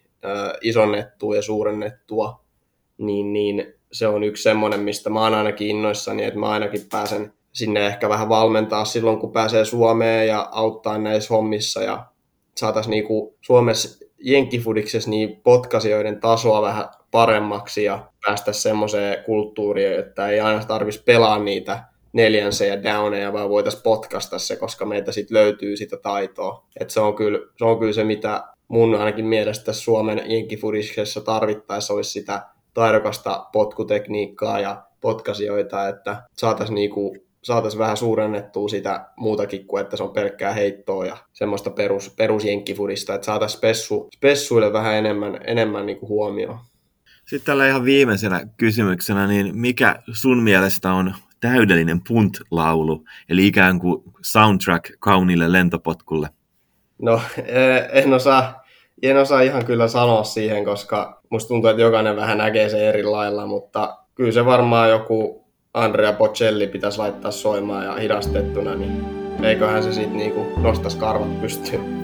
isonnettua ja suurennettua, niin, niin se on yksi semmoinen, mistä mä oon ainakin innoissani, että mä ainakin pääsen sinne ehkä vähän valmentaa silloin, kun pääsee Suomeen ja auttaa näissä hommissa ja saataisiin niinku Suomessa jenkkifudiksessa niin potkasioiden tasoa vähän paremmaksi ja päästä semmoiseen kulttuuriin, että ei aina tarvitsisi pelaa niitä neljänse ja downeja, vaan voitaisiin potkasta se, koska meitä sitten löytyy sitä taitoa. Et se, on kyllä, se on kyllä se, mitä mun ainakin mielestä Suomen jenkkifudiksessa tarvittaessa olisi sitä taidokasta potkutekniikkaa ja potkasioita, että saataisiin niinku, saatais vähän suurennettua sitä muutakin kuin, että se on pelkkää heittoa ja semmoista perus, perusjenkkifudista, että saataisiin spessu, spessuille vähän enemmän, enemmän niinku huomioon. Sitten tällä ihan viimeisenä kysymyksenä, niin mikä sun mielestä on täydellinen punt-laulu, eli ikään kuin soundtrack kauniille lentopotkulle? No, eh, en osaa, en osaa ihan kyllä sanoa siihen, koska musta tuntuu, että jokainen vähän näkee sen eri lailla, mutta kyllä se varmaan joku Andrea Bocelli pitäisi laittaa soimaan ja hidastettuna, niin eiköhän se sitten niinku nostaisi karvat pystyyn.